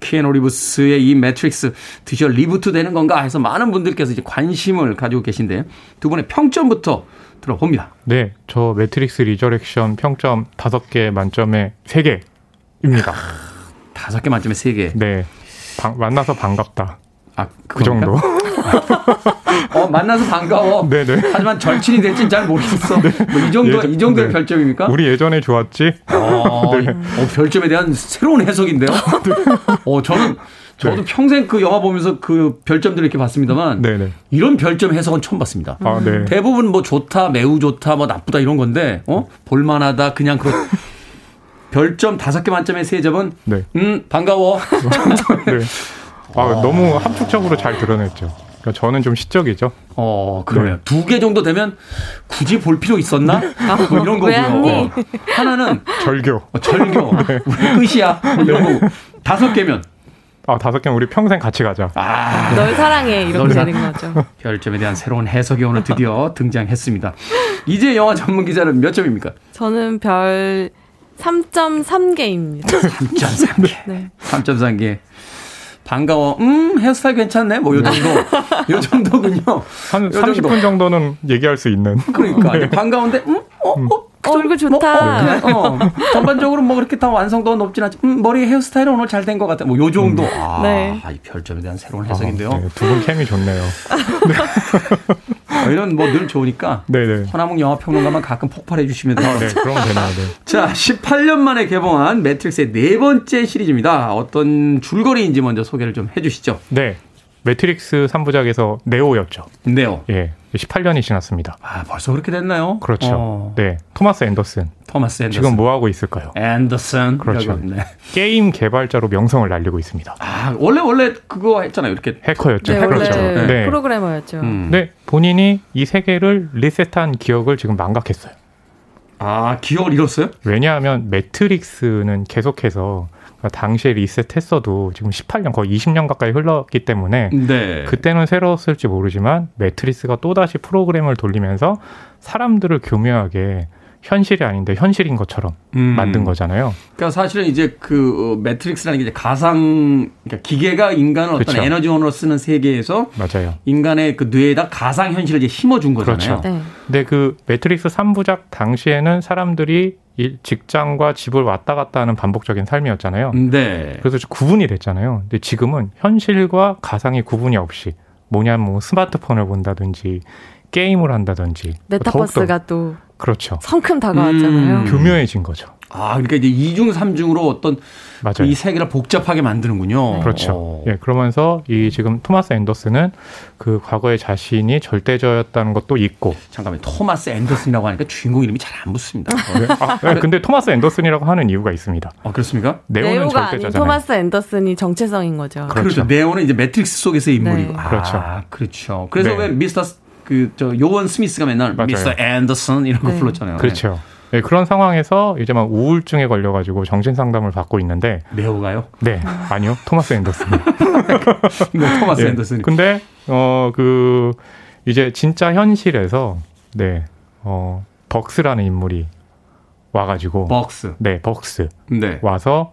키아누 리브스의 이 매트릭스 드디어 reboot 되는 건가 해서 많은 분들께서 이제 관심을 가지고 계신데 두 분의 평점부터 들어봅니다. 네, 저 매트릭스 리저렉션 평점 5개 만점에 3개입니다. 5개 만점에 3개. 네. 방, 만나서 반갑다. 아, 그 정도. [LAUGHS] 어, 만나서 반가워. 네네. 하지만 절친이 될지는 잘 모르겠어. 네. 뭐이 정도, 예전, 이 정도의 네. 별점입니까? 우리 예전에 좋았지? 어, 네. 어, 별점에 대한 새로운 해석인데요? 네. 어, 저는, 저도 네. 평생 그 영화 보면서 그 별점들을 이렇게 봤습니다만 네네. 이런 별점 해석은 처음 봤습니다. 아, 네. 대부분 뭐 좋다, 매우 좋다, 뭐 나쁘다 이런 건데 어 볼만하다 그냥 그 별점 다섯 개 만점에 세 점은 네. 음 반가워. [LAUGHS] 네. 아, 너무 함축적으로 잘 드러냈죠. 그러니까 저는 좀 시적이죠. 어 그러네요. 두개 정도 되면 굳이 볼 필요 있었나? 뭐 이런 거고요. 어. 하나는 절교. 어, 절교. [LAUGHS] 우리 끝이야. 뭐 이런 거고. 다섯 개면 아, 다섯 개는 우리 평생 같이 가자. 아 널 사랑해 이렇게 되는 거죠. [LAUGHS] 별점에 대한 새로운 해석이 오늘 드디어 등장했습니다. 이제 영화 전문 기자는 몇 점입니까? 저는 별 3.3개입니다. 3.3개. [LAUGHS] 네. 3.3개. 반가워. 음, 헤어스타일 괜찮네. 뭐, 요 정도. 요 정도군요. [LAUGHS] 한요 정도. 30분 정도는 얘기할 수 있는. 그러니까. 이제 반가운데, 음, 어, 어. 어, 이거 뭐, 좋다. 어, 그래, 어. 전반적으로 뭐 그렇게 다 완성도가 높진 않지. 음, 머리 헤어스타일은 오늘 잘 된 것 같아. 뭐, 요 정도. 아, 네. 이 별점에 대한 새로운 해석인데요. 네, 두분 케미 좋네요. [LAUGHS] 어, 이런 뭐 늘 좋으니까. [LAUGHS] 네네. 허남웅 영화 평론가만 가끔 폭발해 주시면 돼요. 네, 그러면 되나요? 네. [LAUGHS] 자, 18년 만에 개봉한 매트릭스의 네 번째 시리즈입니다. 어떤 줄거리인지 먼저 소개를 좀 해주시죠. 네. 매트릭스 3부작에서 네오였죠. 네오. 예. 18년이 지났습니다. 아, 벌써 그렇게 됐나요? 그렇죠. 어, 네. 토마스 앤더슨. 토마스 앤더슨. 지금 뭐 하고 있을까요? 앤더슨. 그렇죠. 네. 게임 개발자로 명성을 날리고 있습니다. 아, 원래 원래 그거 했잖아요. 이렇게. 해커였죠. 네, 해커였죠. 네. 프로그래머였죠. 음. 네, 본인이 이 세계를 리셋한 기억을 지금 망각했어요. 아, 기억을 잃었어요? 왜냐하면 매트릭스는 계속해서 그러니까 당시에 리셋했어도 지금 18년 거의 20년 가까이 흘렀기 때문에 네. 그때는 새로웠을지 모르지만 매트리스가 또다시 프로그램을 돌리면서 사람들을 교묘하게 현실이 아닌데 현실인 것처럼 음. 만든 거잖아요. 그러니까 사실은 이제 그 어, 매트릭스라는 게 이제 가상 그러니까 기계가 인간을 어떤 그렇죠. 에너지원으로 쓰는 세계에서 맞아요. 인간의 그 뇌에다 가상 현실을 이제 심어준 거잖아요. 그렇죠. 네. 근데 그 매트릭스 3부작 당시에는 사람들이 일- 직장과 집을 왔다 갔다 하는 반복적인 삶이었잖아요. 네. 그래서 구분이 됐잖아요. 근데 지금은 현실과 가상의 구분이 없이 뭐냐면 뭐 스마트폰을 본다든지 게임을 한다든지 메타버스가 또 그렇죠. 성큼 다가왔잖아요. 음. 교묘해진 거죠. 아, 그러니까 이제 이중 삼중으로 어떤 맞아요. 이 세계를 복잡하게 만드는군요. 그렇죠. 어. 예, 그러면서 이 지금 토마스 앤더슨은 그 과거의 자신이 절대자였다는 것도 있고. 잠깐만 토마스 앤더슨이라고 하니까 주인공 이름이 잘 안 붙습니다. 어, 아, 예, 근데 토마스 앤더슨이라고 하는 이유가 있습니다. 어, 그렇습니까? 네오는 절대자잖아요. 토마스 앤더슨이 정체성인 거죠. 그렇죠. 그렇죠. 네오는 이제 매트릭스 속에서의 인물이고. 네. 아, 그렇죠. 그렇죠. 그래서 네. 왜 미스터 그 저 요원 스미스가 맨날 맞아요. 미스터 앤더슨 이런 거 네. 불렀잖아요. 그렇죠. 예, 그런 상황에서 이제 막 우울증에 걸려가지고 정신 상담을 받고 있는데, 네. 네오가요? 네, 아니요, 토마스 앤더슨. [LAUGHS] 네, 토마스 예. 앤더슨. 근데 어 그 이제 진짜 현실에서 네, 어 벅스라는 인물이 와가지고, 벅스. 네, 벅스 네. 와서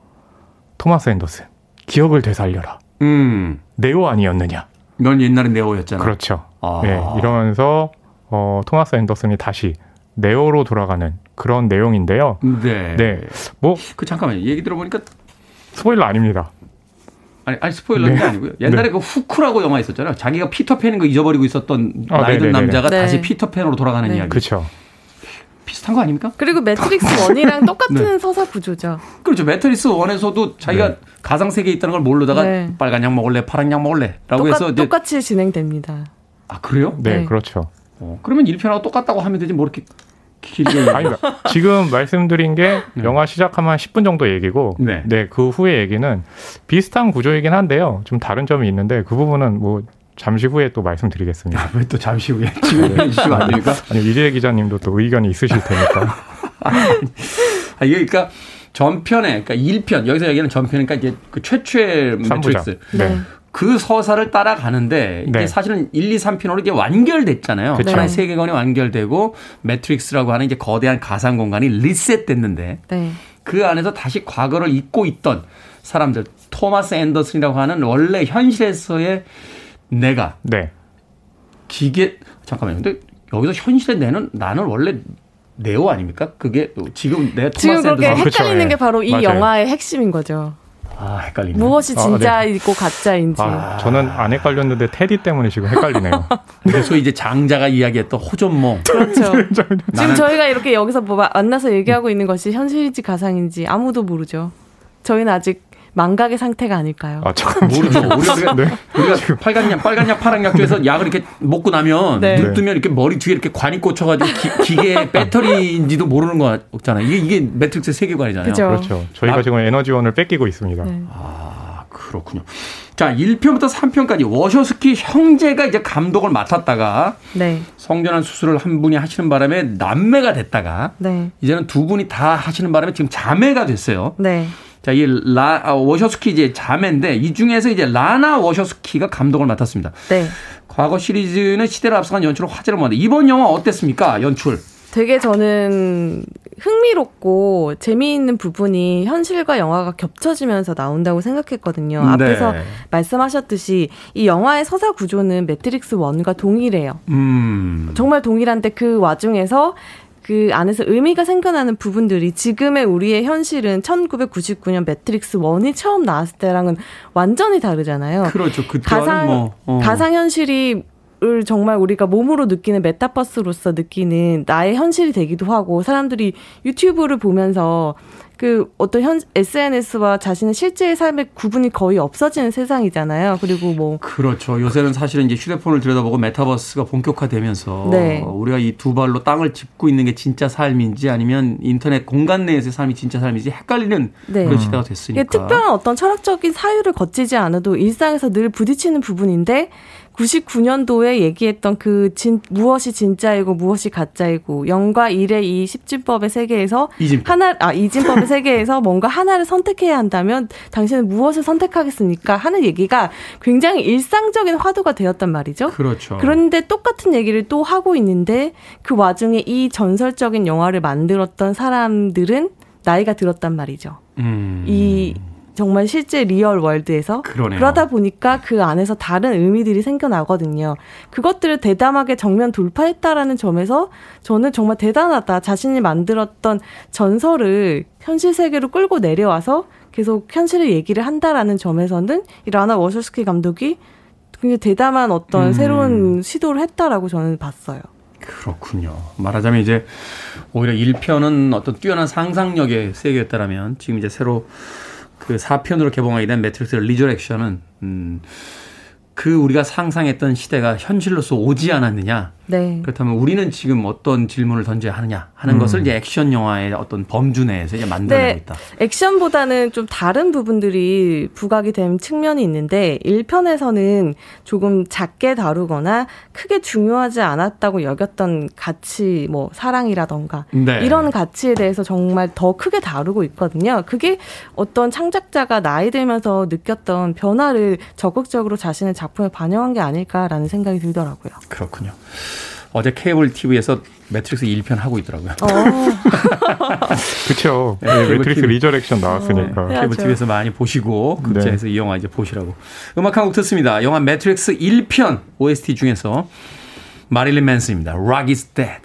토마스 앤더슨 기억을 되살려라. 음. 네오 아니었느냐? 넌 옛날에 네오였잖아. 그렇죠. 아. 예, 이러면서 어, 토마스 앤더슨이 다시 네오로 돌아가는 그런 내용인데요. 네. 네, 뭐 그 잠깐만요. 얘기 들어보니까 스포일러 아닙니다. 아니, 아니 스포일러는 네. 게 아니고요. 옛날에 그 후크라고 영화 있었잖아요. 자기가 피터팬인 거 잊어버리고 있었던 아, 나이든 네네네네. 남자가 네. 다시 피터팬으로 돌아가는 네. 이야기. 그렇죠. 비슷한 거 아닙니까? 그리고 매트릭스 [LAUGHS] 1이랑 똑같은 네. 서사 구조죠. 그렇죠. 매트릭스 one에서도 자기가 네. 가상 세계에 있다는 걸 모르다가 네. 빨간 약 먹을래, 파란 약 먹을래라고 똑같, 해서 이제 똑같이 진행됩니다. 아 그래요? 네, 네. 그렇죠. 어, 그러면 1편하고 똑같다고 하면 되지 뭐 이렇게 길게 아니다. 지금 말씀드린 게 [LAUGHS] 영화 시작하면 한 10분 정도 얘기고, 네. 네, 그 후의 얘기는 비슷한 구조이긴 한데요. 좀 다른 점이 있는데 그 부분은 뭐 잠시 후에 또 말씀드리겠습니다. 왜또 잠시 후에 [LAUGHS] 지금 해주시면 안 됩니까? 아니 이재 기자님도 또 의견이 있으실 테니까. [LAUGHS] 아, 이게 그러니까 전편에 그러니까 1편 여기서 얘기하는 전편이니까 이제 그 최초의 삼부작. 매트릭스 네. 그 서사를 따라가는데 이게 네. 사실은 1, 2, 3편으로 이게 완결됐잖아요. 그쵸. 하나의 네. 세계관이 완결되고 매트릭스라고 하는 이제 거대한 가상 공간이 리셋됐는데 네. 그 안에서 다시 과거를 잊고 있던 사람들 토마스 앤더슨이라고 하는 원래 현실에서의 내가 네. 기계 잠깐만요. 근데 여기서 현실의 내는 나는 원래 네오 아닙니까? 그게 지금 내 지금 토마스 그렇게 앤더슨 헷갈리는 예. 게 바로 이 맞아요. 영화의 핵심인 거죠. 아 헷갈리네. 무엇이 아, 진짜이고 가짜인지. 아. 저는 안 헷갈렸는데 테디 때문에 지금 헷갈리네요. [LAUGHS] 그래서 이제 장자가 이야기했던 호전몽. 그렇죠. [LAUGHS] 지금 저희가 이렇게 여기서 뭐 만나서 얘기하고 있는 것이 현실인지 가상인지 아무도 모르죠. 저희는 아직 망각의 상태가 아닐까요? 아, 잠깐 모르죠. [LAUGHS] 우리가, 네. [LAUGHS] 우리가 빨간 약, 빨간 약, 파란 약 중에서 약을 이렇게 먹고 나면 네. 눈 뜨면 이렇게 머리 뒤에 이렇게 관이 꽂혀가지고 기, 계의 [LAUGHS] 배터리인지도 모르는 거 없잖아요. 이게, 이게 매트릭스 세계관이잖아요. 그죠. 그렇죠. 저희가 나- 지금 에너지원을 뺏기고 있습니다. 네. 아, 그렇군요. 자, 1편부터 3편까지 워쇼스키 형제가 이제 감독을 맡았다가 네. 성전환 수술을 한 분이 하시는 바람에 남매가 됐다가 네. 이제는 두 분이 다 하시는 바람에 지금 자매가 됐어요. 네. 자, 이 라, 아, 워쇼스키 이제 자매인데 이 중에서 이제 라나 워쇼스키가 감독을 맡았습니다. 네. 과거 시리즈는 시대를 앞서간 연출로 화제를 모았는데 이번 영화 어땠습니까? 연출. 되게 저는 흥미롭고 재미있는 부분이 현실과 영화가 겹쳐지면서 나온다고 생각했거든요. 네. 앞에서 말씀하셨듯이 이 영화의 서사 구조는 매트릭스 1과 동일해요. 음. 정말 동일한데 그 와중에서 그 안에서 의미가 생겨나는 부분들이 지금의 우리의 현실은 1999년 매트릭스 1이 처음 나왔을 때랑은 완전히 다르잖아요. 그렇죠. 가상 뭐 어. 가상 현실이 을 정말 우리가 몸으로 느끼는 메타버스로서 느끼는 나의 현실이 되기도 하고 사람들이 유튜브를 보면서 그 어떤 현 SNS와 자신의 실제의 삶의 구분이 거의 없어지는 세상이잖아요. 그리고 뭐 그렇죠. 요새는 사실은 이제 휴대폰을 들여다보고 메타버스가 본격화되면서 네. 우리가 이 두 발로 땅을 짚고 있는 게 진짜 삶인지 아니면 인터넷 공간 내에서의 삶이 진짜 삶인지 헷갈리는 네. 그런 시대가 됐으니까. 특별한 어떤 철학적인 사유를 거치지 않아도 일상에서 늘 부딪히는 부분인데 99년도에 얘기했던 그 진, 무엇이 진짜이고 무엇이 가짜이고 영과 일의 이 십진법의 세계에서 이진법. 하나 아 이진법의 세계에서 [LAUGHS] 뭔가 하나를 선택해야 한다면 당신은 무엇을 선택하겠습니까 하는 얘기가 굉장히 일상적인 화두가 되었단 말이죠. 그렇죠. 그런데 똑같은 얘기를 또 하고 있는데 그 와중에 이 전설적인 영화를 만들었던 사람들은 나이가 들었단 말이죠. 음. 이 정말 실제 real world에서 그러네요. 러다 보니까 그 안에서 다른 의미들이 생겨나거든요. 그것들을 대담하게 정면 돌파했다라는 점에서 저는 정말 대단하다. 자신이 만들었던 전설을 현실 세계로 끌고 내려와서 계속 현실을 얘기를 한다라는 점에서는 이 라나 워쇼스키 감독이 굉장히 대담한 어떤 음. 새로운 시도를 했다라고 저는 봤어요. 그렇군요. 말하자면 이제 오히려 1편은 어떤 뛰어난 상상력의 세계였다라면 지금 이제 새로 그 4편으로 개봉하게 된 매트릭스 리저렉션은 음, 그 우리가 상상했던 시대가 현실로서 오지 않았느냐. 네. 그렇다면 우리는 지금 어떤 질문을 던져야 하느냐 하는 것을 이제 액션 영화의 어떤 범주 내에서 이제 만들어내고 네, 있다. 액션보다는 좀 다른 부분들이 부각이 된 측면이 있는데 1편에서는 조금 작게 다루거나 크게 중요하지 않았다고 여겼던 가치 뭐 사랑이라던가 네. 이런 가치에 대해서 정말 더 크게 다루고 있거든요. 그게 어떤 창작자가 나이 들면서 느꼈던 변화를 적극적으로 자신의 작품에 반영한 게 아닐까라는 생각이 들더라고요. 그렇군요. 어제 케이블 TV에서 매트릭스 1편 하고 있더라고요. 어, [LAUGHS] 그렇죠. 네, 네, 매트릭스 TV. 리저렉션 나왔으니까. 네. 케이블. TV에서 많이 보시고 네. 극장에서 이 영화 이제 보시라고. 음악 한 곡 듣습니다. 영화 매트릭스 1편 OST 중에서 마릴린 맨슨입니다. Rock is Dead.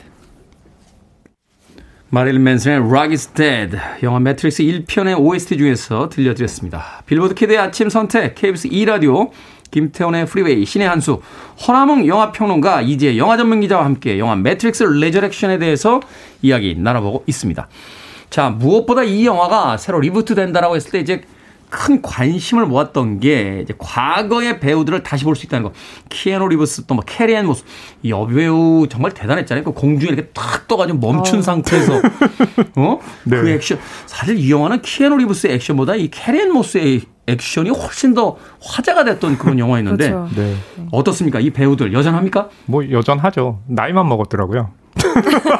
마릴린 맨슨의 Rock is Dead. 영화 매트릭스 1편의 OST 중에서 들려드렸습니다. 빌보드 키드의 아침 선택 KBS 2라디오 김태훈의 프리웨이 신의 한 수 허남웅 영화평론가 이제 영화 전문 기자와 함께 영화 매트릭스 레저렉션에 대해서 이야기 나눠보고 있습니다. 자, 무엇보다 이 영화가 새로 reboot 된다라고 했을 때 이제 큰 관심을 모았던 게 이제 과거의 배우들을 다시 볼 수 있다는 거. 키아누 리브스 또뭐 캐리앤 모스 이 여배우 정말 대단했잖아요. 그 공중에 이렇게 탁 떠가지고 멈춘 상태에서 [LAUGHS] 어? 그 네. 액션 사실 이 영화는 키아누 리브스의 액션보다 이 캐리앤 모스의 액션이 훨씬 더 화제가 됐던 그런 [LAUGHS] 영화였는데 그렇죠. 네. 어떻습니까? 이 배우들 여전합니까? 뭐 여전하죠. 나이만 먹었더라고요. [LAUGHS]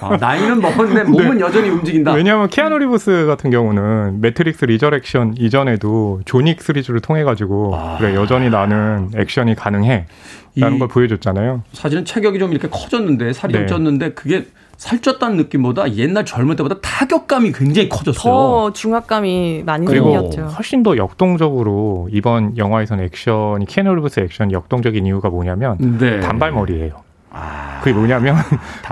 아, 나이는 먹었는데 몸은 여전히 움직인다. 왜냐하면 키아누 리브스 같은 경우는 매트릭스 리저렉션 이전에도 존윅 시리즈를 통해 가지고 아. 그래 여전히 나는 액션이 가능해라는 이- 걸 보여줬잖아요. 사실은 체격이 좀 이렇게 커졌는데 살이 좀 네. 쪘는데 그게 살쪘다는 느낌보다 옛날 젊을 때보다 타격감이 굉장히 커졌어요. 더 중압감이 많이 그리고 생겼죠. 훨씬 더 역동적으로 이번 영화에서는 액션이 키아누 리브스 액션이 역동적인 이유가 뭐냐면 네. 단발머리예요. 그게 뭐냐면.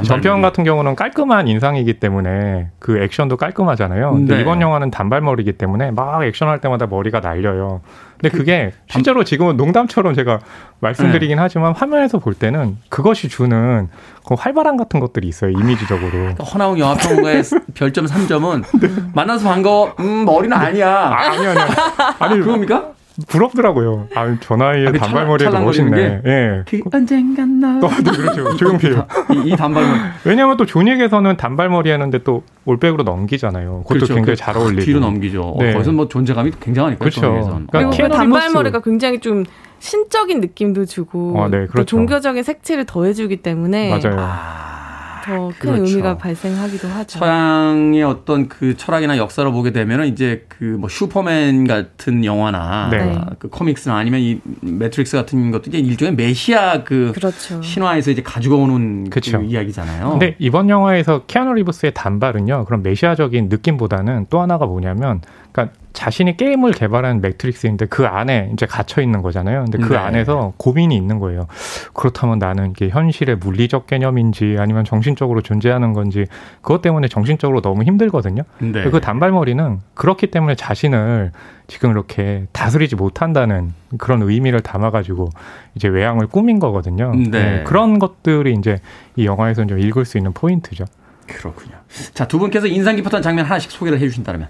전편 같은 경우는 깔끔한 인상이기 때문에 그 액션도 깔끔하잖아요. 근데 네. 이번 영화는 단발머리이기 때문에 막 액션할 때마다 머리가 날려요. 근데 그게 실제로 지금은 농담처럼 제가 말씀드리긴 네. 하지만 화면에서 볼 때는 그것이 주는 그 활발함 같은 것들이 있어요. 이미지적으로. 허나웅 영화평론가의 [LAUGHS] 별점 3점은 만나서 반가워. 음, 머리는 아니야. 아니 아니 아니 [LAUGHS] 그겁니까? 부럽더라고요. 아, 저 나이에 아, 그 단발머리에도 찰랑거리는 멋있네. 예. 그 언젠간 나. 또 네, 그렇죠. [LAUGHS] 조용필. 이, 이 단발머리. 왜냐하면 또 존윅에서는 단발머리 하는데 또 올백으로 넘기잖아요. 그것도 굉장히 그 잘 어울리고. 뒤로 넘기죠. 어, 네. 거기서 뭐 존재감이 굉장하니까. 그렇죠. 존윅에선. 그러니까 어. 그리고 그 단발머리가 굉장히 좀 신적인 느낌도 주고 어, 네, 또 그렇죠. 종교적인 색채를 더해주기 때문에 맞아요. 더큰 그렇죠. 의미가 발생하기도 하죠. 서양의 어떤 그 철학이나 역사를 보게 되면은 이제 그 뭐 슈퍼맨 같은 영화나 네. 아, 그 comics나 아니면 이 매트릭스 같은 것도 이제 일종의 메시아 그 그렇죠. 신화에서 이제 가지고 오는 그쵸. 그 이야기잖아요. 근데 이번 영화에서 키아누 리브스의 단발은요. 그런 메시아적인 느낌보다는 또 하나가 뭐냐면 그러니까 자신이 게임을 개발한 매트릭스인데 그 안에 이제 갇혀 있는 거잖아요. 근데 그 네. 안에서 고민이 있는 거예요. 그렇다면 나는 이게 현실의 물리적 개념인지 아니면 정신적으로 존재하는 건지 그것 때문에 정신적으로 너무 힘들거든요. 네. 그 단발머리는 그렇기 때문에 자신을 지금 이렇게 다스리지 못한다는 그런 의미를 담아가지고 이제 외양을 꾸민 거거든요. 네. 그런 것들이 이제 이 영화에서 좀 읽을 수 있는 포인트죠. 그렇군요. 자, 두 분께서 인상 깊었던 장면 하나씩 소개를 해 주신다면.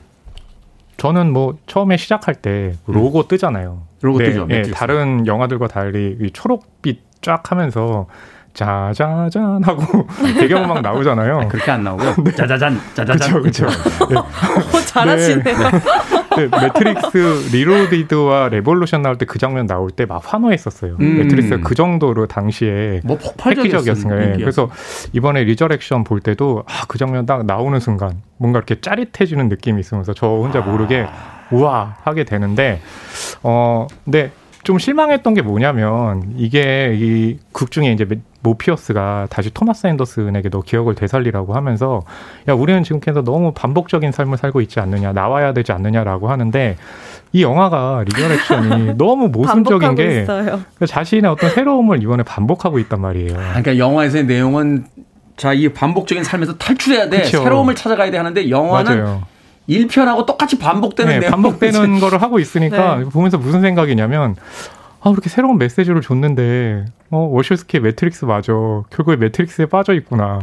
저는 뭐 처음에 시작할 때 로고 뜨잖아요. 로고 네, 뜨죠, 예, 매트릭스. 다른 영화들과 달리 이 초록빛 쫙 하면서 짜자잔 하고 [LAUGHS] 배경음악 나오잖아요. 그렇게 안 나오고요. 짜자잔, 짜자잔. 그쵸, 그쵸. [LAUGHS] 어, 잘하시네요. 네, 매트릭스 리로디드와 레볼루션 나올 때 그 장면 나올 때 막 환호했었어요. 음. 매트릭스가 그 정도로 당시에 뭐 폭발적이었어요. 예, 그래서 이번에 리저렉션 볼 때도 아, 그 장면 딱 나오는 순간 뭔가 이렇게 짜릿해지는 느낌이 있으면서 저 혼자 모르게 우와 하게 되는데 어 근데 좀 실망했던 게 뭐냐면 이게 이 극 중에 이제 모피어스가 다시 토마스 앤더슨에게 너 기억을 되살리라고 하면서 야 우리는 지금껏 너무 반복적인 삶을 살고 있지 않느냐 나와야 되지 않느냐라고 하는데 이 영화가 리저렉션이 [LAUGHS] 너무 모순적인 게 있어요. 자신의 어떤 새로움을 이번에 반복하고 있단 말이에요. 그러니까 영화에서의 내용은 자, 이 반복적인 삶에서 탈출해야 돼. 그쵸. 새로움을 찾아가야 돼 하는데 영화는 맞아요. 1편하고 똑같이 반복되는 네, 내용. 반복되는 거를 하고 있으니까 네. 보면서 무슨 생각이냐면 아 이렇게 새로운 메시지를 줬는데? 어 워쇼스키의 매트릭스 맞아. 결국에 매트릭스에 빠져 있구나.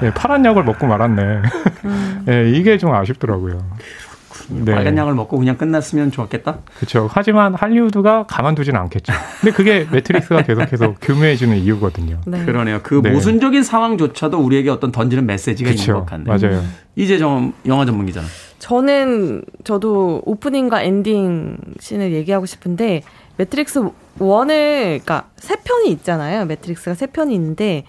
네, 파란 약을 먹고 말았네. 네, [LAUGHS] 이게 좀 아쉽더라고요. 네, 빨간 약을 먹고 그냥 끝났으면 좋았겠다. 그렇죠 하지만 할리우드가 가만두지는 않겠죠. 근데 그게 매트릭스가 계속해서 [LAUGHS] 교묘해지는 이유거든요. 네. 그러네요. 그 네. 모순적인 상황조차도 우리에게 어떤 던지는 메시지가 있는 그렇죠 것 같네요. 맞아요. 이제 좀 영화 전문 기자는. 저는 저도 오프닝과 엔딩 씬을 얘기하고 싶은데 매트릭스 1을 그러니까 세 편이 있잖아요. 매트릭스가 세 편이 있는데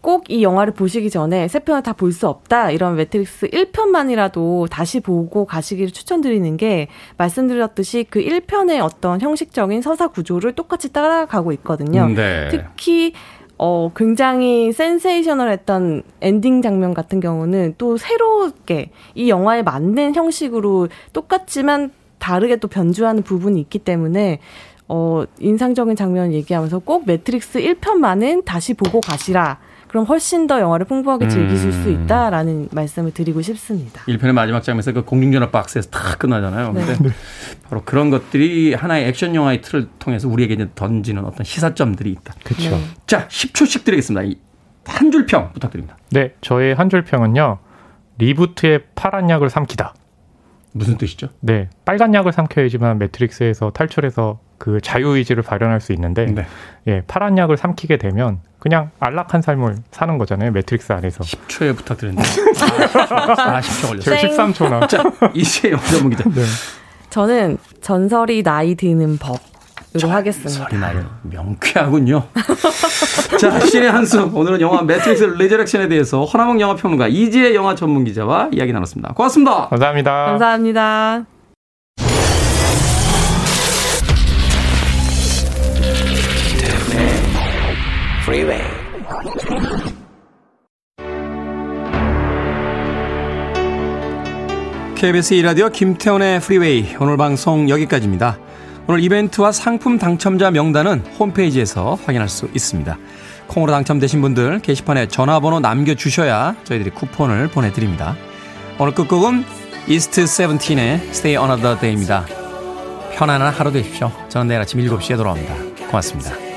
꼭 이 영화를 보시기 전에 세 편을 다 볼 수 없다. 이런 매트릭스 1편만이라도 다시 보고 가시기를 추천드리는 게 말씀드렸듯이 그 1편의 어떤 형식적인 서사 구조를 똑같이 따라가고 있거든요. 네. 특히 어 굉장히 센세이셔널했던 엔딩 장면 같은 경우는 또 새롭게 이 영화에 맞는 형식으로 똑같지만 다르게 또 변주하는 부분이 있기 때문에 어 인상적인 장면 얘기하면서 꼭 매트릭스 1편만은 다시 보고 가시라. 그럼 훨씬 더 영화를 풍부하게 즐기실 수 음. 있다라는 말씀을 드리고 싶습니다. 1편의 마지막 장면에서 그 공중전화 박스에서 탁 끝나잖아요. 네. 근데 바로 그런 것들이 하나의 액션 영화의 틀을 통해서 우리에게 이제 던지는 어떤 시사점들이 있다. 그렇죠 네. 자, 10초씩 드리겠습니다. 한 줄 평 부탁드립니다. 네 저의 한 줄 평은요 reboot의 파란 약을 삼키다 무슨 뜻이죠? 네, 빨간 약을 삼켜야지만 매트릭스에서 탈출해서 그 자유의지를 발현할 수 있는데, 네. 예, 파란 약을 삼키게 되면 그냥 안락한 삶을 사는 거잖아요, 매트릭스 안에서. 10초에 부탁드립니다. 40초 걸렸어요. 제가 13초나. 자, 이제 영화 전문 기자. 네. 저는 전설이 나이 드는 법 으로 하겠습니다. 소리 나요. 명쾌하군요. 자, 신의 한수. 오늘은 영화 매트릭스 레저렉션에 대해서 허남웅 영화평론가 이지혜 영화 전문 기자와 이야기 나눴습니다. 고맙습니다. 감사합니다. 감사합니다. Freeway. KBS 2라디오 김태훈의 프리웨이 오늘 방송 여기까지입니다. 오늘 이벤트와 상품 당첨자 명단은 홈페이지에서 확인할 수 있습니다. 콩으로 당첨되신 분들 게시판에 전화번호 남겨주셔야 저희들이 쿠폰을 보내드립니다. 오늘 끝곡은 이스트 세븐틴의 Stay Another Day입니다. 편안한 하루 되십시오. 저는 내일 아침 7시에 돌아옵니다. 고맙습니다.